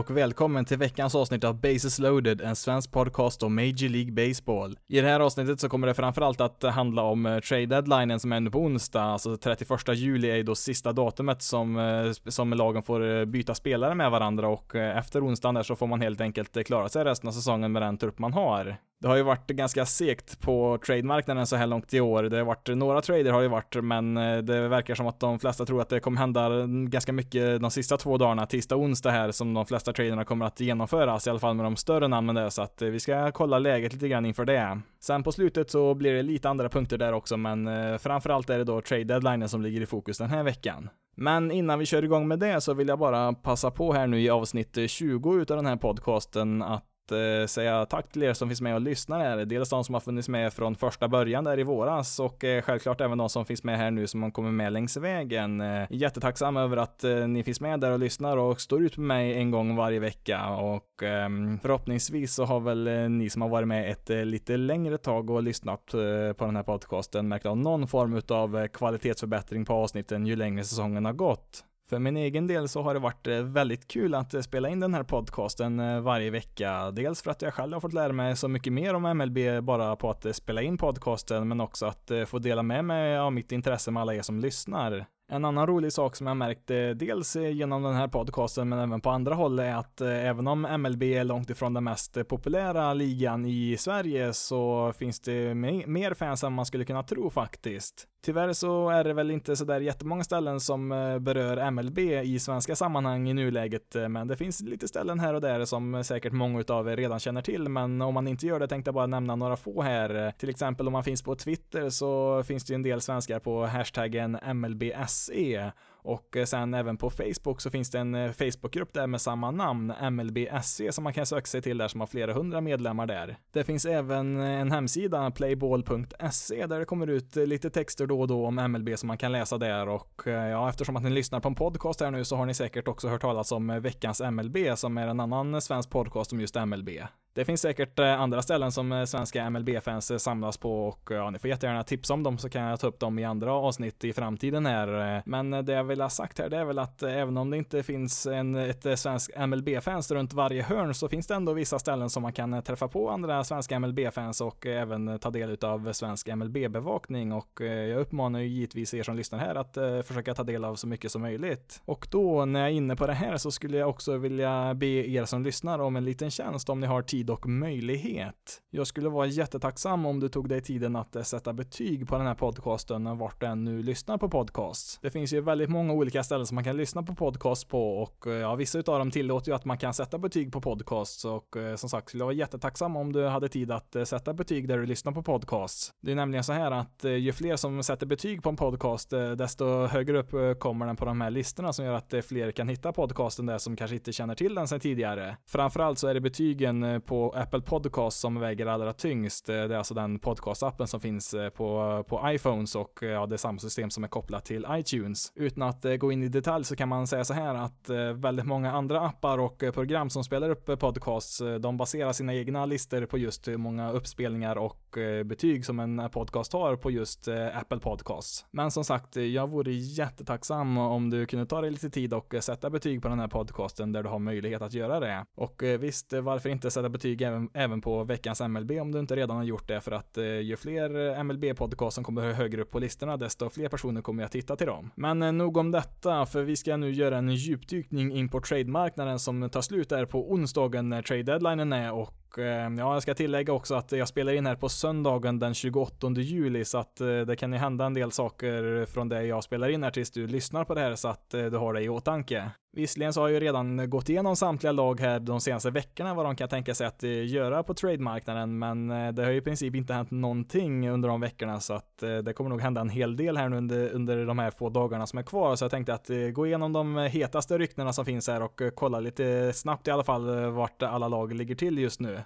Och välkommen till veckans avsnitt av Bases loaded, en svensk podcast om Major League Baseball. I det här avsnittet så kommer det framförallt att handla om eh, trade deadlinen som är nu på onsdag, alltså 31 juli är ju då sista datumet som, eh, som lagen får eh, byta spelare med varandra och efter onsdagen där så får man helt enkelt klara sig resten av säsongen med den trupp man har. Det har ju varit ganska segt på trademarknaden så här långt i år. Det har varit några trader har det varit, men eh, det verkar som att de flesta tror att det kommer hända ganska mycket de sista två dagarna, tisdag och onsdag här, som de flesta traderna kommer att genomföras, i alla fall med de större namnen där, så att eh, vi ska kolla läget lite grann inför det. Sen på slutet så blir det lite andra punkter där också, men eh, framförallt är det då trade deadlinen som ligger i fokus den här veckan. Men innan vi kör igång med det så vill jag bara passa på här nu i avsnitt 20 utav den här podcasten att eh, säga tack till er som finns med och lyssnar här. Dels de som har funnits med från första början där i våras och eh, självklart även de som finns med här nu som kommer med längs vägen. Eh, jättetacksam över att eh, ni finns med där och lyssnar och står ut med mig en gång varje vecka och ehm, förhoppningsvis så har väl eh, ni som har varit med ett eh, lite längre tag och lyssnat eh, på den här podcasten märkt av någon form av eh, kvalitetsförbättring på avsnitten ju längre säsongen har gått. För min egen del så har det varit eh, väldigt kul att eh, spela in den här podcasten eh, varje vecka. Dels för att jag själv har fått lära mig så mycket mer om MLB bara på att spela in podcasten, men också att få dela med mig av mitt intresse med alla er som lyssnar. En annan rolig sak som jag märkt dels genom den här podcasten men även på andra håll är att även om MLB är långt ifrån den mest populära ligan i Sverige så finns det mer fans än man skulle kunna tro faktiskt. Tyvärr så är det väl inte sådär jättemånga ställen som eh, berör MLB i svenska sammanhang i nuläget, eh, men det finns lite ställen här och där som eh, säkert många av er redan känner till, men om man inte gör det tänkte jag bara nämna några få här. Till exempel om man finns på Twitter så finns det ju en del svenskar på hashtaggen MLBSE och eh, sen även på Facebook så finns det en eh, Facebookgrupp där med samma namn, MLBSC, som man kan söka sig till där som har flera hundra medlemmar där. Det finns även eh, en hemsida, playball.se, där det kommer ut lite texter då och då om MLB som man kan läsa där och ja, eftersom att ni lyssnar på en podcast här nu så har ni säkert också hört talas om veckans MLB som är en annan svensk podcast om just MLB. Det finns säkert eh, andra ställen som eh, svenska MLB-fans eh, samlas på och ja, ni får jättegärna tipsa om dem så kan jag ta upp dem i andra avsnitt i framtiden här. Men det jag vill ha sagt här det är väl att även om det inte finns en, ett svenskt MLB-fans runt varje hörn så finns det ändå vissa ställen som man kan träffa på andra svenska MLB-fans och även ta del av svensk MLB-bevakning och jag uppmanar ju givetvis er som lyssnar här att försöka ta del av så mycket som möjligt. Och då när jag är inne på det här så skulle jag också vilja be er som lyssnar om en liten tjänst om ni har tid tid och möjlighet. Jag skulle vara jättetacksam om du tog dig tiden att eh, sätta betyg på den här podcasten vart du än nu lyssnar på podcasts. Det finns ju väldigt många olika ställen som man kan lyssna på podcast på och eh, ja, vissa utav dem tillåter ju att man kan sätta betyg på podcasts och eh, som sagt skulle jag vara jättetacksam om du hade tid att sätta betyg där du lyssnar på podcasts. Det är nämligen så här att ju fler som sätter betyg på en podcast, desto högre upp kommer den på de här listorna som gör att fler kan hitta podcasten där som kanske inte känner till den sedan tidigare. Framförallt så är det betygen på Apple Podcast som väger allra tyngst. Eh, det är alltså den podcastappen som finns eh, på, på iPhones och eh, ja, det är samma system som är kopplat till iTunes. Utan att gå in i detalj så kan man säga så här att väldigt många andra appar och program som spelar upp podcasts, de baserar sina egna listor på just hur många uppspelningar och betyg som en podcast har på just Apple Podcasts. Men som sagt, jag vore jättetacksam om du kunde ta dig lite tid och sätta betyg på den här podcasten där du har möjlighet att göra det. Och visst, varför inte sätta betyg betyg även, även på veckans MLB om du inte redan har gjort det för att eh, ju fler eh, MLB-podcast som kommer högre upp på listorna desto fler personer kommer att titta till dem. Men eh, nog om detta för vi ska nu göra en djupdykning in på trade-marknaden som tar slut där på onsdagen när trade-deadlinen är och Eh, ja, jag ska tillägga också att jag spelar in här på söndagen den 28 juli så att eh, det kan ju hända en del saker från det jag spelar in här tills du lyssnar på det här så att eh, du har det i åtanke. Visserligen så har jag ju redan gått igenom samtliga lag här de senaste veckorna vad de kan tänka sig att göra på trademarknaden men det har ju i princip inte hänt någonting under de veckorna så att det kommer nog hända en hel del här nu under, under de här få dagarna som är kvar så jag tänkte att gå igenom de hetaste ryktena som finns här och kolla lite snabbt i alla fall vart alla lag ligger till just nu.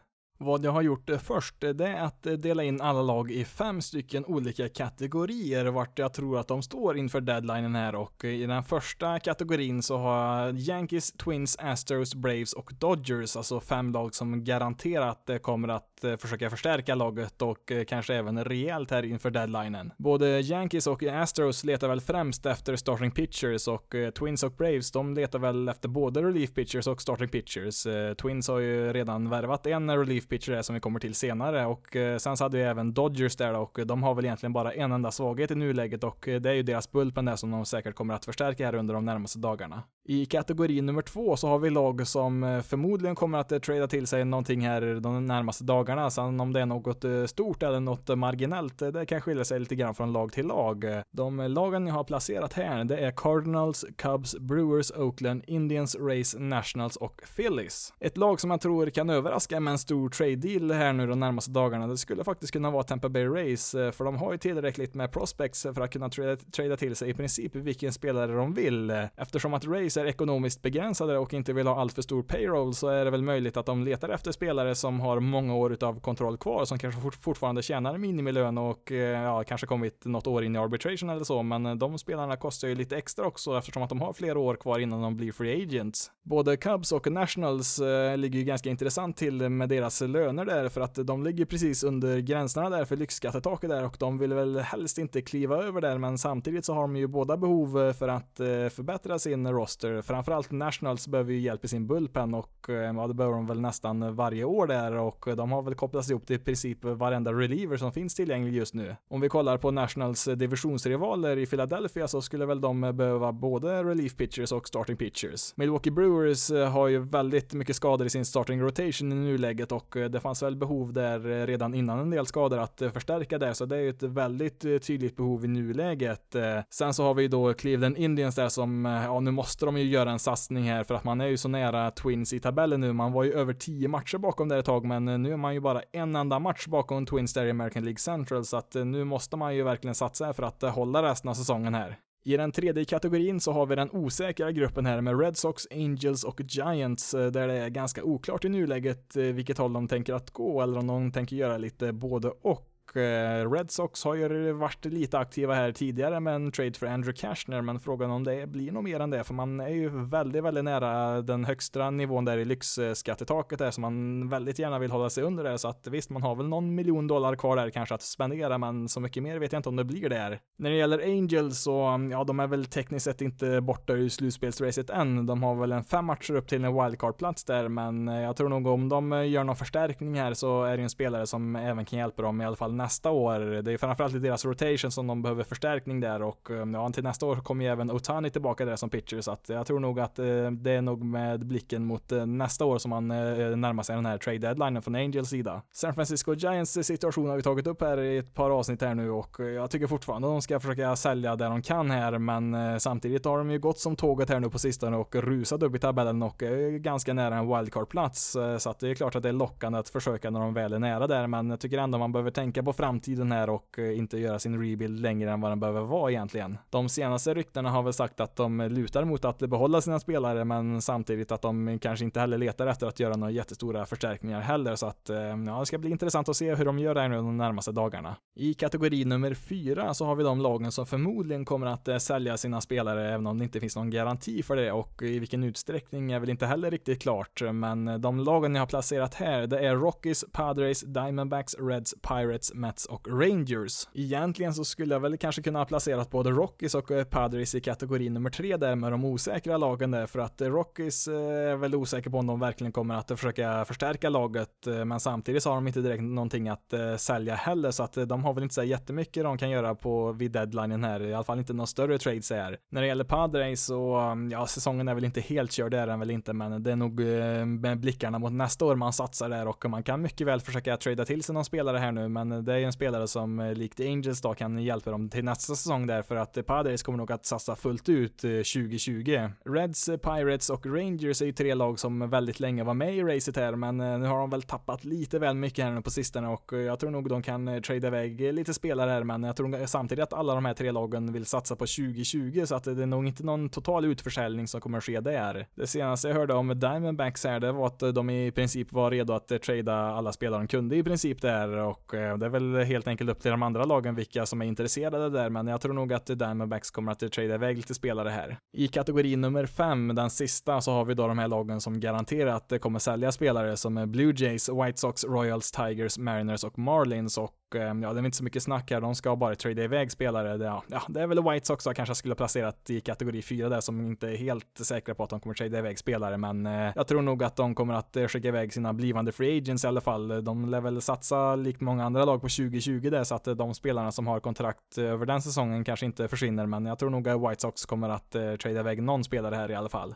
Vad jag har gjort eh, först, eh, det är att eh, dela in alla lag i fem stycken olika kategorier vart jag tror att de står inför deadlinen här och i den första kategorin så har jag Yankees, Twins, Astros, Braves och Dodgers, alltså fem lag som garanterat kommer att försöka förstärka laget och kanske även rejält här inför deadlinen. Både Yankees och Astros letar väl främst efter starting pitchers och Twins och Braves, de letar väl efter både relief pitchers och starting pitchers. Twins har ju redan värvat en relief pitcher är som vi kommer till senare och eh, sen så hade vi även Dodgers där och eh, de har väl egentligen bara en enda svaghet i nuläget och eh, det är ju deras bullpen där som de säkert kommer att förstärka här under de närmaste dagarna. I kategori nummer två så har vi lag som eh, förmodligen kommer att eh, trada till sig någonting här de närmaste dagarna. Sen om det är något eh, stort eller något marginellt, det kan skilja sig lite grann från lag till lag. De lagen jag har placerat här, det är Cardinals, Cubs, Brewers, Oakland, Indians, Rays, Nationals och Phillies. Ett lag som jag tror kan överraska med en stor trade deal här nu de närmaste dagarna. Det skulle faktiskt kunna vara Tampa Bay Rays, för de har ju tillräckligt med prospects för att kunna trada, trada till sig i princip vilken spelare de vill. Eftersom att Rays är ekonomiskt begränsade och inte vill ha allt för stor payroll så är det väl möjligt att de letar efter spelare som har många år utav kontroll kvar, som kanske fortfarande tjänar minimilön och eh, ja, kanske kommit något år in i arbitration eller så, men eh, de spelarna kostar ju lite extra också eftersom att de har flera år kvar innan de blir free agents. Både Cubs och Nationals eh, ligger ju ganska intressant till med deras löner där för att de ligger precis under gränserna där för lyxskattetaket där och de vill väl helst inte kliva över där men samtidigt så har de ju båda behov för att eh, förbättra sin roster. Framförallt Nationals behöver ju hjälp i sin bullpen och eh, ja, det behöver de väl nästan varje år där och eh, de har väl kopplats ihop till i princip varenda reliever som finns tillgänglig just nu. Om vi kollar på Nationals eh, divisionsrivaler i Philadelphia så skulle väl de behöva både relief pitchers och starting pitchers. Milwaukee Brewers har ju väldigt mycket skador i sin starting rotation i nuläget och det fanns väl behov där redan innan en del skador att förstärka där så det är ju ett väldigt tydligt behov i nuläget. Sen så har vi då Cleveland Indians där som, ja nu måste de ju göra en satsning här för att man är ju så nära Twins i tabellen nu. Man var ju över tio matcher bakom där ett tag, men eh, nu är man ju bara en enda match bakom Twins där i American League Central, så att eh, nu måste man ju verkligen satsa för att eh, hålla resten av säsongen här. I den tredje kategorin så har vi den osäkra gruppen här med Red Sox, Angels och Giants, där det är ganska oklart i nuläget vilket håll de tänker att gå eller om de tänker göra lite både och. Eh, Red Sox har ju varit lite aktiva här tidigare med en trade för Andrew Cashner, men frågan om det blir nog mer än det, för man är ju väldigt, väldigt nära den högsta nivån där i lyxskattetaket där, som man väldigt gärna vill hålla sig under det, så att visst, man har väl någon miljon dollar kvar där kanske att spendera, men så mycket mer vet jag inte om det blir där. När det gäller Angels så, ja, de är väl tekniskt sett inte borta ur slutspelsracet än. De har väl en fem matcher upp till en wildcard-plats där, men eh, jag tror nog om de gör någon förstärkning här så är det en spelare som även kan hjälpa dem i alla fall nästa år. Det är framförallt i deras rotation som de behöver förstärkning där och eh, ja, till nästa år kommer ju även Otani tillbaka där som pitcher så att jag tror nog att eh, det är nog med blicken mot eh, nästa år som man eh, närmar sig den här trade deadlinen från Angels sida. San Francisco Giants situation har vi tagit upp här i ett par avsnitt här nu och eh, jag tycker fortfarande de ska försöka sälja där de kan här men eh, samtidigt har de ju gått som tåget här nu på sistone och rusat upp i tabellen och är ganska nära en wildcard-plats så att det är klart att det är lockande att försöka när de väl är nära där men jag tycker ändå man behöver tänka på framtiden här och eh, inte göra sin rebuild längre än vad den behöver vara egentligen. De senaste ryktena har väl sagt att de lutar mot att behålla sina spelare, men samtidigt att de kanske inte heller letar efter att göra några jättestora förstärkningar heller, så att eh, ja, det ska bli intressant att se hur de gör det här nu de närmaste dagarna. I kategori nummer fyra så har vi de lagen som förmodligen kommer att eh, sälja sina spelare, även om det inte finns någon garanti för det och i vilken utsträckning är väl inte heller riktigt klart, men de lagen jag har placerat här, det är Rockies, Padres, Diamondbacks, Reds, Pirates, Mets och Rangers. Egentligen så skulle jag väl kanske kunna ha placerat både Rockies och eh, Padres i kategori nummer tre där med de osäkra lagen där, för att eh, Rockies eh, är väl osäker på om de verkligen kommer att försöka förstärka laget, men samtidigt så har de inte direkt någonting att sälja heller, så att de har väl inte så jättemycket de kan göra på vid deadlinen här, i alla fall inte några större trades här. När det gäller Padres så, mm, ja, säsongen är väl inte helt körd, det är den väl inte, men det är nog med blickarna mot nästa år man satsar där och man kan mycket väl försöka trada till sig någon spelare här nu, men det är ju en spelare som eh, likt Angels då kan hjälpa dem till nästa säsong där för att eh, Padres kommer nog att satsa fullt ut eh, 2020. Reds, Pirates och Rangers är ju tre lag som väldigt länge var med i racet här, men nu har de väl tappat lite väl mycket här nu på sistone och jag tror nog de kan trada iväg lite spelare här, men jag tror samtidigt att alla de här tre lagen vill satsa på 2020 så att det är nog inte någon total utförsäljning som kommer att ske där. Det senaste jag hörde om Diamondbacks här, det var att de i princip var redo att trada alla spelare de kunde i princip där och det väl helt enkelt upp till de andra lagen vilka som är intresserade där, men jag tror nog att Diamondbacks kommer att trada iväg lite spelare här. I kategori nummer fem, den sista, så har vi då de här lagen som garanterat kommer sälja spelare som Blue Jays, White Sox, Royals, Tigers, Mariners och Marlins och Ehm, ja, det är inte så mycket snack här. De ska bara trada iväg spelare. Det, ja, det är väl White Sox kanske skulle ha placerat i kategori 4 där som inte är helt säkra på att de kommer trada iväg spelare, men eh, jag tror nog att de kommer att eh, skicka iväg sina blivande free agents i alla fall. De lär väl satsa likt många andra lag på 2020 där, så att eh, de spelarna som har kontrakt eh, över den säsongen kanske inte försvinner, men jag tror nog att White Sox kommer att trada iväg någon spelare här i alla fall.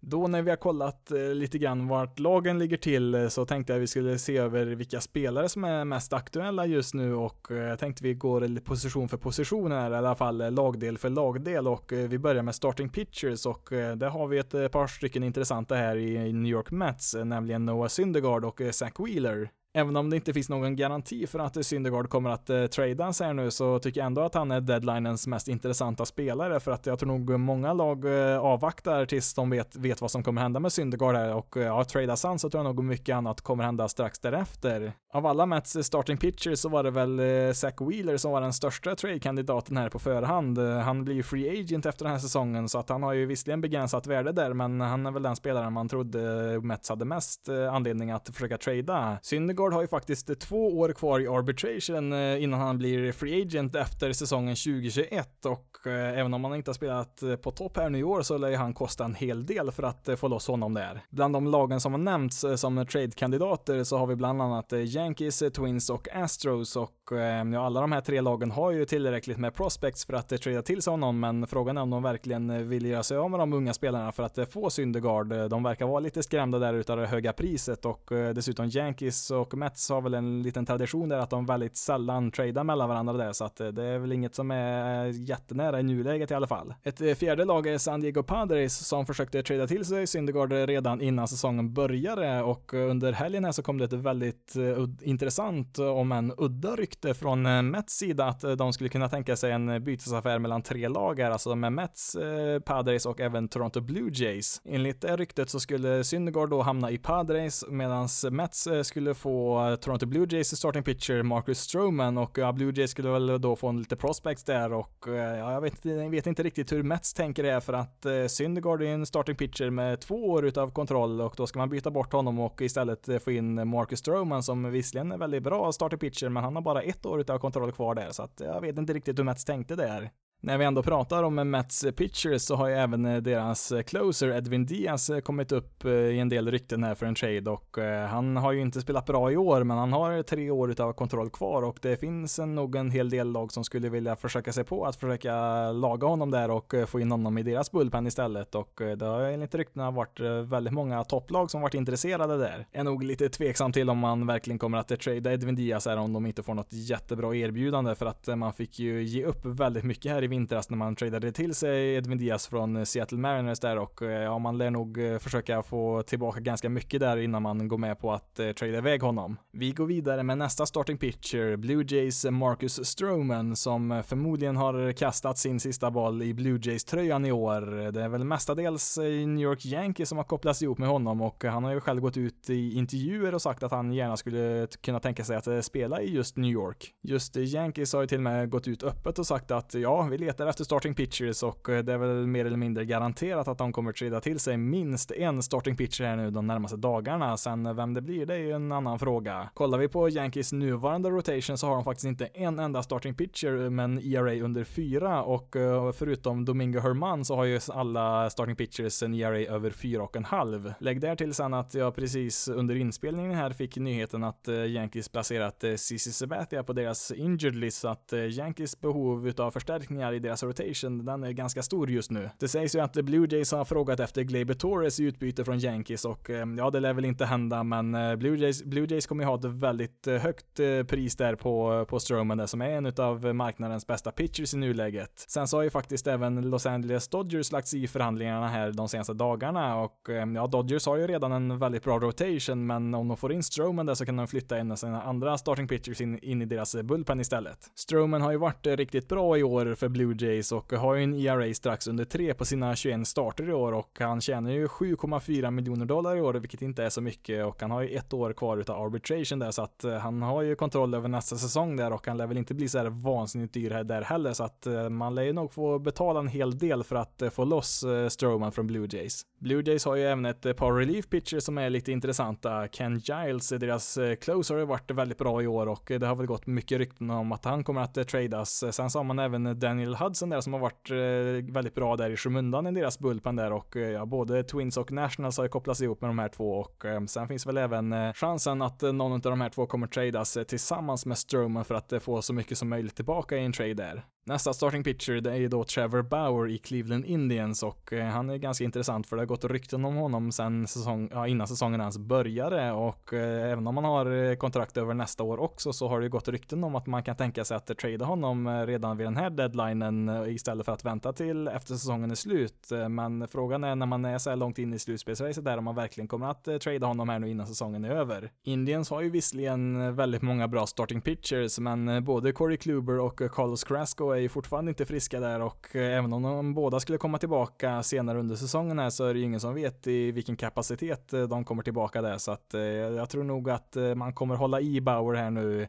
Då när vi har kollat eh, lite grann vart lagen ligger till eh, så tänkte jag vi skulle se över vilka spelare som är mest aktuella just nu och eh, jag tänkte vi går position för position här, i alla fall lagdel för lagdel och vi börjar med starting pitchers och där har vi ett par stycken intressanta här i New York Mets, nämligen Noah Syndergaard och Zach Wheeler. Även om det inte finns någon garanti för att Syndergaard kommer att eh, tradas här nu så tycker jag ändå att han är deadlinens mest intressanta spelare för att jag tror nog många lag eh, avvaktar tills de vet, vet vad som kommer hända med Syndergaard här och eh, ja, tradas han så tror jag nog mycket annat kommer hända strax därefter. Av alla Mets eh, starting pitchers så var det väl eh, Zach Wheeler som var den största trade-kandidaten här på förhand. Eh, han blir ju free agent efter den här säsongen så att han har ju visserligen begränsat värde där men han är väl den spelaren man trodde Mets hade mest anledning att försöka trada. Syndergaard har ju faktiskt två år kvar i arbitration innan han blir free agent efter säsongen 2021 och även om han inte har spelat på topp här nu i år så lär ju han kosta en hel del för att få loss honom där. Bland de lagen som har nämnts som trade-kandidater så har vi bland annat Yankees, eh, Twins och Astros och eh, ja, alla de här tre lagen har ju tillräckligt med prospects för att eh, trada till sig honom men frågan är om de verkligen vill göra sig av med de unga spelarna för att få Syndergaard. De verkar vara lite skrämda där utav det höga priset och dessutom Yankees och Mets har väl en liten tradition där att de väldigt sällan tradar mellan varandra där, så att det är väl inget som är jättenära i nuläget i alla fall. Ett fjärde lag är San Diego Padres som försökte trada till sig Syndergaard redan innan säsongen började och under helgen här så kom det ett väldigt intressant, eh, om en udda rykte från eh, Mets sida att eh, de skulle kunna tänka sig en bytesaffär mellan tre lag här, alltså med Mets, Padres och även Toronto Blue Jays. Enligt det ryktet så skulle Syndergaard då hamna i Padres medan Mets skulle få Toronto Blue Jays starting pitcher Marcus Stroman och ja, Blue Jays skulle väl då få en lite prospects där och ja, jag vet, jag vet inte riktigt hur Mets tänker det för att Syndergaard är en starting pitcher med två år utav kontroll och då ska man byta bort honom och istället få in Marcus Stroman som visserligen en väldigt bra starter pitcher men han har bara ett år utav kontroll kvar där så att jag vet inte riktigt hur Mets tänkte där. När vi ändå pratar om Mets pitchers så har ju även eh, deras eh, closer Edwin Diaz eh, kommit upp i en del rykten här för en trade och han har ju inte spelat bra i år men han har tre år utav kontroll kvar och det finns nog en hel del lag som skulle vilja försöka sig på att försöka laga honom där och få in honom i deras bullpen istället och det har enligt ryktena varit väldigt många topplag som varit intresserade där. Jag är nog lite tveksam till om man verkligen kommer att trada Edwin Diaz här om de inte får något jättebra erbjudande för att man fick ju ge upp väldigt mycket här i vintras när man tradade till sig Edwin Diaz från Seattle Mariners där och eh, ja, man lär nog eh, försöka få tillbaka ganska mycket där innan man går med på att eh, trada iväg honom. Vi går vidare med nästa starting pitcher, Blue Jays Marcus Stroman som förmodligen har kastat sin sista boll i Blue Jays-tröjan i år. Det är väl mestadels eh, New York Yankees som har kopplats ihop med honom och han har ju själv gått ut i intervjuer och sagt att han gärna skulle kunna tänka sig att spela i just New York. Just Yankees har ju till och med gått ut öppet och sagt att ja, vi letar efter starting pitchers och eh, det är väl mer eller mindre garanterat att de kommer trida till sig minst en starting pitcher här nu de närmaste dagarna. Sen vem det blir, det är ju en annan fråga. Kollar vi på Yankees nuvarande rotation så har de faktiskt inte en enda starting pitcher, men ERA under fyra och eh, förutom Domingo Herman så har ju alla starting pitchers en ERA över fyra och en halv. Lägg där till sen att jag precis under inspelningen här fick nyheten att eh, Yankees placerat CC Sabathia på deras injured list, så att Yankees behov utav förstärkningar i deras rotation, den är ganska stor just nu. Det sägs ju att Blue Jays har frågat efter Gleyber Torres i utbyte från Yankees och eh, ja, det lär väl inte hända, men eh, Blue Jays, Blue Jays kommer ju ha ett väldigt eh, högt pris där på, på Stroman där, som är en utav marknadens bästa pitchers i nuläget. Sen så har ju faktiskt även Los Angeles Dodgers lagt sig i förhandlingarna här de senaste dagarna och ja, Dodgers har ju redan en väldigt bra rotation, men om de får in Stroman där så kan de flytta en av sina andra starting pitchers in, in i deras bullpen istället. Stroman har ju varit riktigt bra i år för Blue Jays och har ju en ERA strax under 3 på sina 21 starter i år och han tjänar ju 7,4 miljoner dollar i år, vilket inte är så mycket och han har ju ett år kvar utav arbitration där så att eh, han har ju kontroll över nästa säsong där och han lär väl inte bli så här vansinnigt dyr där heller så att eh, man lär ju nog få betala en hel del för att eh, få loss Stroman från Blue Jays. Blue Jays har ju även ett par relief pitchers som är lite intressanta. Ken Giles, deras closer har ju varit väldigt bra i år och det har väl gått mycket rykten om att han kommer att tradas. Sen så har man även Daniel Hudson där som har varit eh, väldigt bra där i skymundan i deras bullpen där och eh, ja, både Twins och Nationals har ju kopplats ihop med de här två och eh, sen finns väl även chansen att någon av de här två kommer tradas tillsammans med Stroman för att få så mycket som möjligt tillbaka i en trade där. Nästa starting pitcher det är ju då Trevor Bauer i Cleveland Indians och han är ganska intressant för det har gått rykten om honom sen säsong, ja, innan säsongen ens började och eh, även om han har kontrakt över nästa år också så har det gått rykten om att man kan tänka sig att trada honom redan vid den här deadlinen eh, istället för att vänta till efter säsongen är slut. Eh, men frågan är när man är så här långt in i slutspelsracet där om man verkligen kommer att eh, trada honom här nu innan säsongen är över. Indians har ju visserligen väldigt många bra starting pitchers men både Corey Kluber och Carlos Carrasco är ju fortfarande inte friska där och även om de båda skulle komma tillbaka senare under säsongen här så är det ju ingen som vet i vilken kapacitet de kommer tillbaka där så att jag tror nog att man kommer hålla i Bauer här nu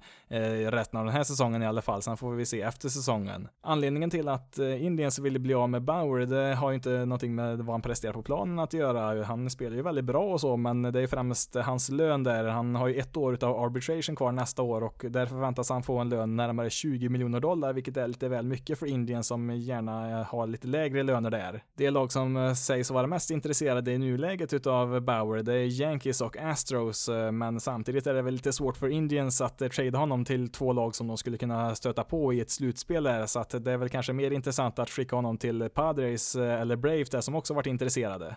resten av den här säsongen i alla fall. Sen får vi se efter säsongen. Anledningen till att eh, Indians ville bli av med Bauer, det har ju inte någonting med vad han presterar på planen att göra. Han spelar ju väldigt bra och så, men det är främst hans lön där. Han har ju ett år utav arbitration kvar nästa år och därför förväntas han få en lön närmare 20 miljoner dollar, vilket är lite väl mycket för Indien som gärna eh, har lite lägre löner där. Det lag som eh, sägs vara mest intresserade i nuläget utav Bauer, det är Yankees och Astros, men samtidigt är det väl lite svårt för Indians att trada honom till två lag som de skulle kunna stöta på i ett slutspel där, så att det är väl kanske mer intressant att skicka honom till Padres eh, eller Braves där som också varit intresserade.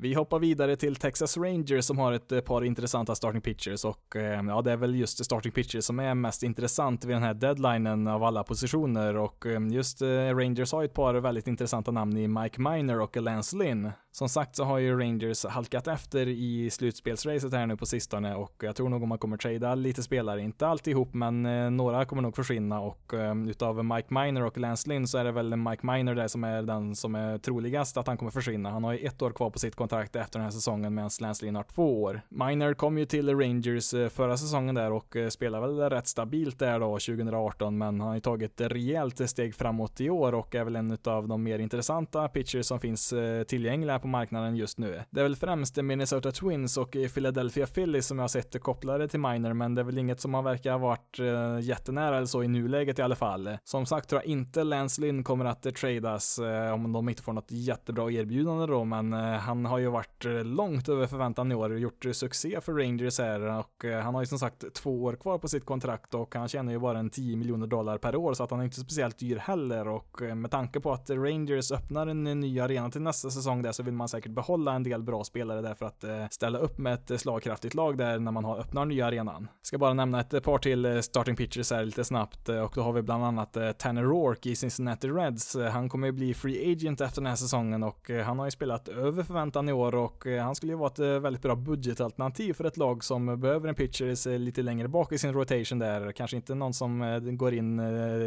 Vi hoppar vidare till Texas Rangers som har ett eh, par intressanta starting pitchers och eh, ja, det är väl just starting pitchers som är mest intressant vid den här deadlinen av alla positioner och just Rangers har ett par väldigt intressanta namn i Mike Miner och Lance Lynn. Som sagt så har ju Rangers halkat efter i slutspelsracet här nu på sistone och jag tror nog om man kommer trada lite spelare, inte alltihop men eh, några kommer nog försvinna och eh, utav Mike Miner och Lance Lynn så är det väl Mike Miner där som är den som är troligast att han kommer försvinna. Han har ju ett år kvar på sitt kontrakt efter den här säsongen medan Lance Lynn har två år. Miner kom ju till Rangers eh, förra säsongen där och spelade väl rätt stabilt där då 2018 men han har ju tagit rejält steg framåt i år och är väl en av de mer intressanta pitchers som finns tillgängliga på marknaden just nu. Det är väl främst Minnesota Twins och Philadelphia Phillies som jag har sett kopplade till Miner men det är väl inget som har verkar ha varit eh, jättenära eller så i nuläget i alla fall. Som sagt tror jag inte Lance Lynn kommer att eh, tradas eh, om de inte får något jättebra erbjudande då men han har ju varit långt över förväntan i år och gjort succé för Rangers här och han har ju som sagt två år kvar på sitt kontrakt och han tjänar ju bara en 10 miljoner dollar per år så att han är inte speciellt dyr heller och med tanke på att Rangers öppnar en ny arena till nästa säsong där så vill man säkert behålla en del bra spelare där för att eh, ställa upp med ett eh, slagkraftigt lag där när man har öppnar nya arenan. Ska bara nämna ett eh, par till starting pitchers här lite snabbt och då har vi bland annat Tanner Rourke i Cincinnati Reds. Han kommer ju bli free agent efter den här säsongen och han har ju spelat över förväntan i år och han skulle ju vara ett väldigt bra budgetalternativ för ett lag som behöver en pitcher lite längre bak i sin rotation där. Kanske inte någon som går in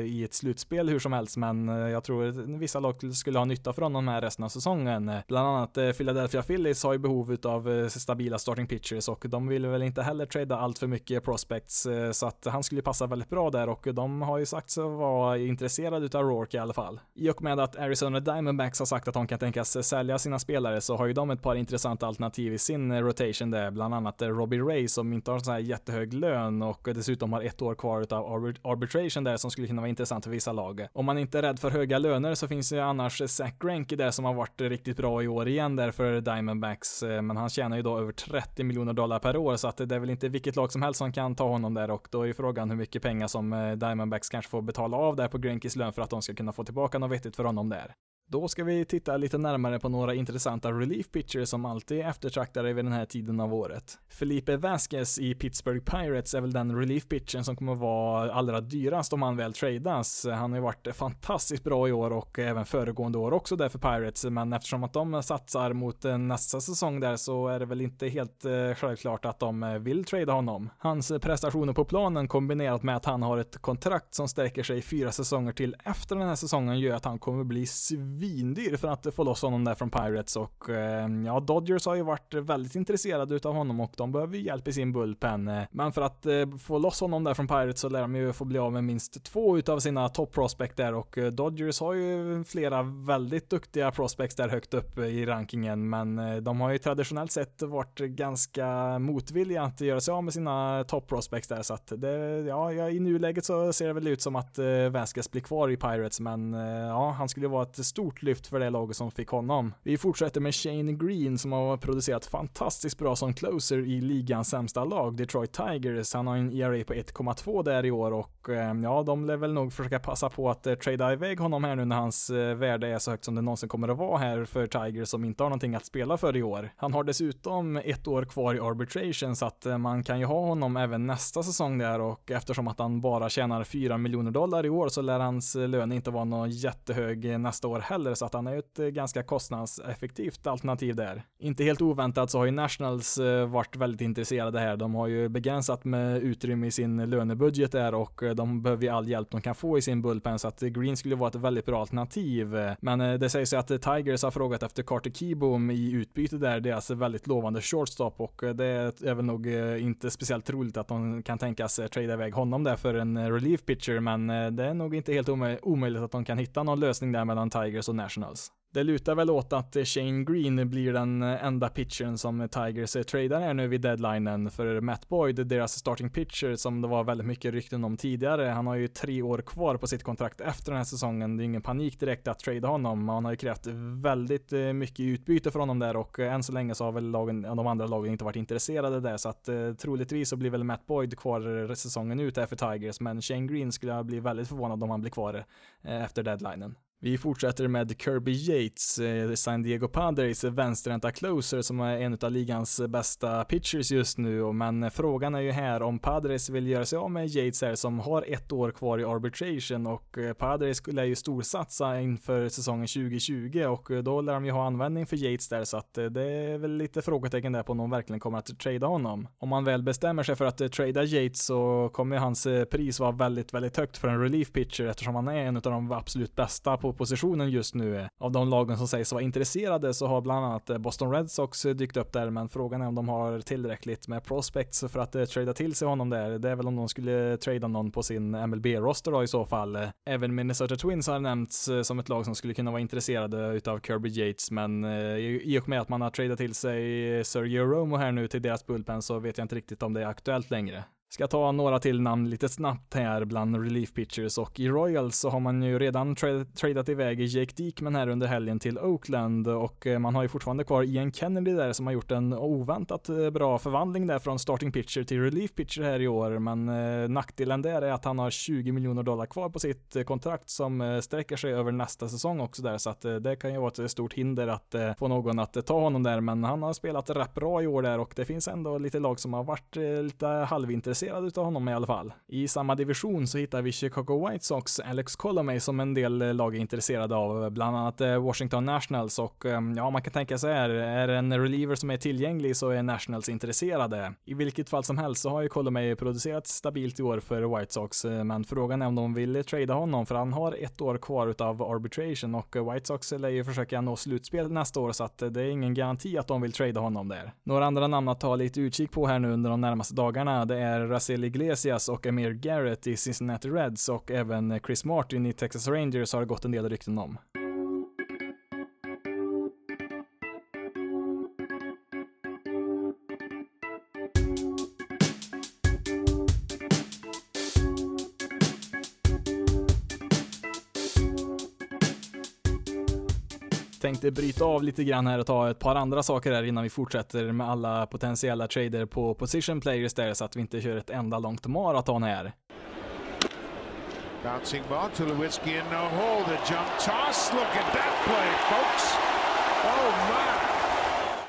i ett slutspel hur som helst, men jag tror att vissa lag skulle ha nytta från de här resten av säsongen. Bland annat Eh, Philadelphia Phillies har ju behov av eh, stabila starting pitchers och de vill väl inte heller trada allt för mycket prospects eh, så att han skulle passa väldigt bra där och de har ju sagt sig vara intresserade utav Rourke i alla fall. I och med att Arizona Diamondbacks har sagt att de kan tänkas sälja sina spelare så har ju de ett par intressanta alternativ i sin rotation där, bland annat Robbie Ray som inte har så här jättehög lön och dessutom har ett år kvar utav arbitration där som skulle kunna vara intressant för vissa lag. Om man inte är rädd för höga löner så finns ju annars Zach Greinke där som har varit riktigt bra i år igen där för Diamondbacks, eh, men han tjänar ju då över 30 miljoner dollar per år så att det är väl inte vilket lag som helst som kan ta honom där och då är ju frågan hur mycket pengar som eh, Diamondbacks kanske får betala av där på Greenkeys lön för att de ska kunna få tillbaka något vettigt för honom där. Då ska vi titta lite närmare på några intressanta relief pitchers som alltid är eftertraktade vid den här tiden av året. Felipe Vasquez i Pittsburgh Pirates är väl den relief pitchern som kommer vara allra dyrast om han väl tradas. Han har ju varit fantastiskt bra i år och även föregående år också där för Pirates, men eftersom att de satsar mot nästa säsong där så är det väl inte helt eh, självklart att de eh, vill trada honom. Hans prestationer på planen kombinerat med att han har ett kontrakt som sträcker sig fyra säsonger till efter den här säsongen gör att han kommer bli svindyr för att få loss honom där från Pirates och ehm, ja, Dodgers har ju varit väldigt intresserade utav honom och de behöver ju hjälp i sin bullpen. Eh. Men för att eh, få loss honom där från Pirates så lär de ju få bli av med minst två utav sina top prospect där och eh, Dodgers har ju flera väldigt duktiga prospects där högt upp i rankingen men de har ju traditionellt sett varit ganska motvilliga att göra sig av med sina top prospects där så att det, ja, i nuläget så ser det väl ut som att Vasquez blir kvar i Pirates men ja, han skulle vara ett stort stort lyft för det laget som fick honom. Vi fortsätter med Shane Green som har producerat fantastiskt bra som closer i ligans sämsta lag, Detroit Tigers. Han har en ERA på 1,2 där i år och eh, ja, de lär väl nog försöka passa på att eh, trada iväg honom här nu när hans eh, värde är så högt som det någonsin kommer att vara här för Tigers som inte har någonting att spela för i år. Han har dessutom ett år kvar i arbitration så att eh, man kan ju ha honom även nästa säsong där och eftersom att han bara tjänar 4 miljoner dollar i år så lär hans eh, lön inte vara någon jättehög nästa år heller heller, så att han är ett eh, ganska kostnadseffektivt alternativ där. Inte helt oväntat så har ju Nationals eh, varit väldigt intresserade här. De har ju begränsat med utrymme i sin lönebudget där och eh, de behöver ju all hjälp de kan få i sin bullpen, så att Green skulle vara ett väldigt bra alternativ. Men eh, det sägs ju att Tigers har frågat efter Carter Keyboom i utbyte där, deras väldigt lovande shortstop och det är väl nog inte speciellt troligt att de kan tänkas trada iväg honom där för en relief pitcher, men det är nog inte helt omöjligt att de kan hitta någon lösning där mellan Tigers och Nationals. Det lutar väl åt att Shane Green blir den eh, enda pitchern som Tigers eh, tradar här nu vid deadlinen för Matt Boyd, deras starting pitcher som det var väldigt mycket rykten om tidigare. Han har ju tre år kvar på sitt kontrakt efter den här säsongen. Det är ingen panik direkt att trada honom. Han har ju krävt väldigt eh, mycket utbyte för honom där och än så länge så har väl lagen, de andra lagen inte varit intresserade där så att eh, troligtvis så blir väl Matt Boyd kvar säsongen ut här för Tigers men Shane Green skulle jag bli väldigt förvånad om han blir kvar eh, efter deadlinen. Vi fortsätter med Kirby Yates, eh, San Diego Padres vänsterhänta closer som är en av ligans bästa pitchers just nu, men frågan är ju här om Padres vill göra sig av med Yates här som har ett år kvar i arbitration. Och eh, Padres skulle ju storsatsa inför säsongen 2020 och eh, då lär de ju ha användning för Yates där. Så att det är väl lite frågetecken där på om de verkligen kommer att trada honom. Om man väl bestämmer sig för att trada Yates så kommer hans pris vara väldigt, väldigt högt för en relief pitcher eftersom han är en av de absolut bästa på positionen just nu. Av de lagen som sägs vara intresserade så har bland annat eh, Boston Red Sox eh, dykt upp där, men frågan är om de har tillräckligt med prospects för att eh, uh, trada till sig honom där. Det är väl om de skulle trada någon på sin MLB-roster då i så fall. Även Minnesota Twins har nämnts som ett lag som skulle kunna vara intresserade utav Kirby Yates, men i och med att man har tradat till sig Sergio Romo här nu till deras bullpen så vet jag inte riktigt om det är aktuellt längre. Ska ta några till namn lite snabbt här bland relief pitchers och i Royals så har man ju redan tra tradat iväg Jake Diekman här under helgen till Oakland och eh, man har ju fortfarande kvar Ian Kennedy där som har gjort en oväntat eh, bra förvandling där från starting pitcher till relief pitcher här i år. Men eh, nackdelen där är att han har 20 miljoner dollar kvar på sitt eh, kontrakt som sträcker sig över nästa säsong också där. Så att det kan ju vara ett stort hinder att få någon att ta honom där. Men han har spelat rätt bra i år där och det finns ändå lite lag som har varit lite halvintresserade intresserad utav honom i alla fall. I samma division så hittar vi Chicago White Sox Alex Colomay som en del eh, lag är intresserade av, eh, bland annat eh, Washington Nationals och ja, man kan tänka sig här, är det en reliever som är tillgänglig så är Nationals intresserade. I vilket fall som helst så har ju Colomay producerat stabilt i år för White Sox, men frågan är om de vill trada honom för han har ett år kvar utav arbitration och White Sox lär ju försöka nå slutspel nästa år så att det är ingen garanti att de vill trada honom där. Några andra namn att ta lite utkik på här nu under de närmaste dagarna, det är Razel Iglesias och Amir Garrett i Cincinnati Reds och även Chris Martin i Texas Rangers har det gått en del rykten om. Tänkte bryta av lite grann här och ta ett par andra saker här innan vi fortsätter med alla potentiella trader på position players där så att vi inte kör ett enda långt maraton här. Bouncing ball to Lewitsky in no hole. The jump toss. Look at that play, folks. Oh my.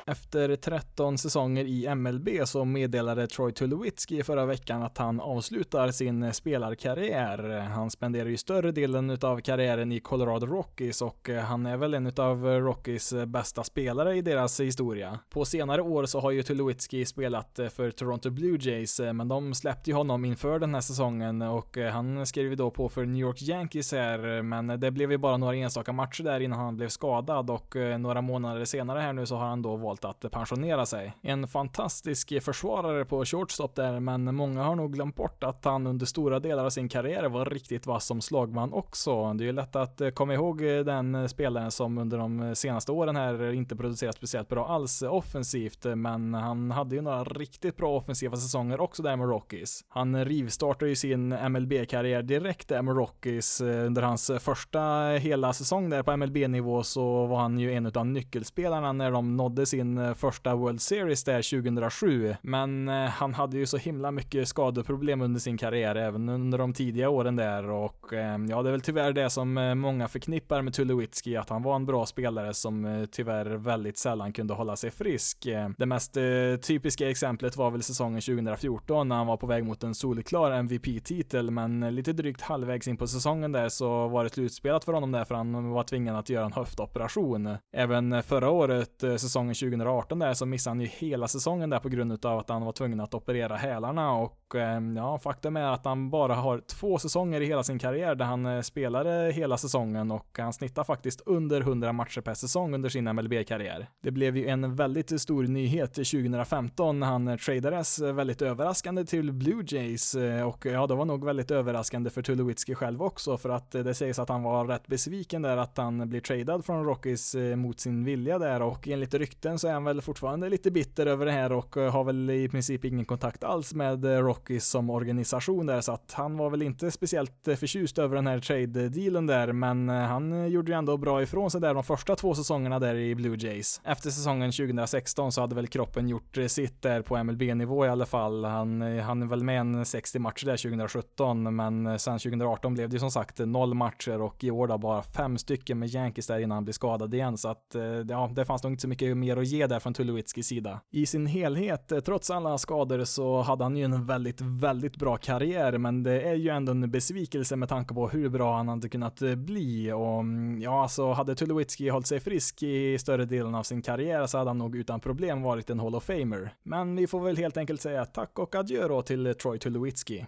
Efter 13 säsonger i MLB så meddelade Troy Tulowitzki förra veckan att han avslutar sin spelarkarriär. Han spenderar ju större delen av karriären i Colorado Rockies och han är väl en av Rockies bästa spelare i deras historia. På senare år så har ju Tulowitzki spelat för Toronto Blue Jays, men de släppte ju honom inför den här säsongen och han skrev ju då på för New York Yankees här, men det blev ju bara några enstaka matcher där innan han blev skadad och några månader senare här nu så har han då valt valt att pensionera sig. En fantastisk försvarare på shortstop där, men många har nog glömt bort att han under stora delar av sin karriär var riktigt vass som slagman också. Det är ju lätt att eh, komma ihåg eh, den eh, spelaren som under de senaste åren här inte producerat speciellt bra alls offensivt, men han hade ju några riktigt bra offensiva säsonger också där med Rockies. Han rivstartade ju sin MLB-karriär direkt där med Rockies. Under hans första hela säsong där på MLB-nivå så var han ju en av nyckelspelarna när de nådde sin sin eh, första World Series där 2007. Men eh, han hade ju så himla mycket skadeproblem under sin karriär, även under de tidiga åren där och eh, ja, det är väl tyvärr det som många förknippar med Tulowitzki, att han var en bra spelare som tyvärr väldigt sällan kunde hålla sig frisk. Det mest typiska exemplet var väl säsongen 2014 när han var på väg mot en solklar MVP-titel, men lite drygt halvvägs in på säsongen där så var det slutspelat för honom där för han var tvingad att göra en höftoperation. Även förra året, säsongen 20 2018 där så missade han ju hela säsongen där på grund av att han var tvungen att operera hälarna och ehm, ja, faktum är att han bara har två säsonger i hela sin karriär där han eh, spelade hela säsongen och han snittar faktiskt under 100 matcher per säsong under sin MLB-karriär. Det blev ju en väldigt stor nyhet 2015 när han eh, tradades eh, väldigt överraskande till Blue Jays och ja, det var nog väldigt överraskande för Tulowitzki själv också för att det sägs att han var rätt besviken där att han blir tradad från Rockies mot sin vilja där och enligt rykten så är han väl fortfarande lite bitter över det här och eh, har väl i princip ingen kontakt alls med eh, Rockies som organisation där, så att han var väl inte speciellt eh, förtjust över den här trade-dealen där, men eh, han gjorde ju ändå bra ifrån sig där de första två säsongerna där i Blue Jays. Efter säsongen 2016 så hade väl kroppen gjort sitt där på MLB-nivå i alla fall. Han, han är väl med en 60 matcher där 2017, men sen 2018 blev det ju som sagt noll matcher och i år då bara fem stycken med Yankees där innan han blev skadad igen, så att ja, det fanns nog inte så mycket mer att ge där från Tulowitzkis sida. I sin helhet, eh, trots alla skador, så hade han ju en väldigt, väldigt bra karriär, men det är ju ändå en besvikelse med tanke på hur bra han hade kunnat eh, bli och mm, ja, alltså hade Tulowitzki hållit sig frisk i större delen av sin karriär så hade han nog utan problem varit en Hall of Famer. Men vi får väl helt enkelt säga tack och adjö då till Troy Tulowitzki.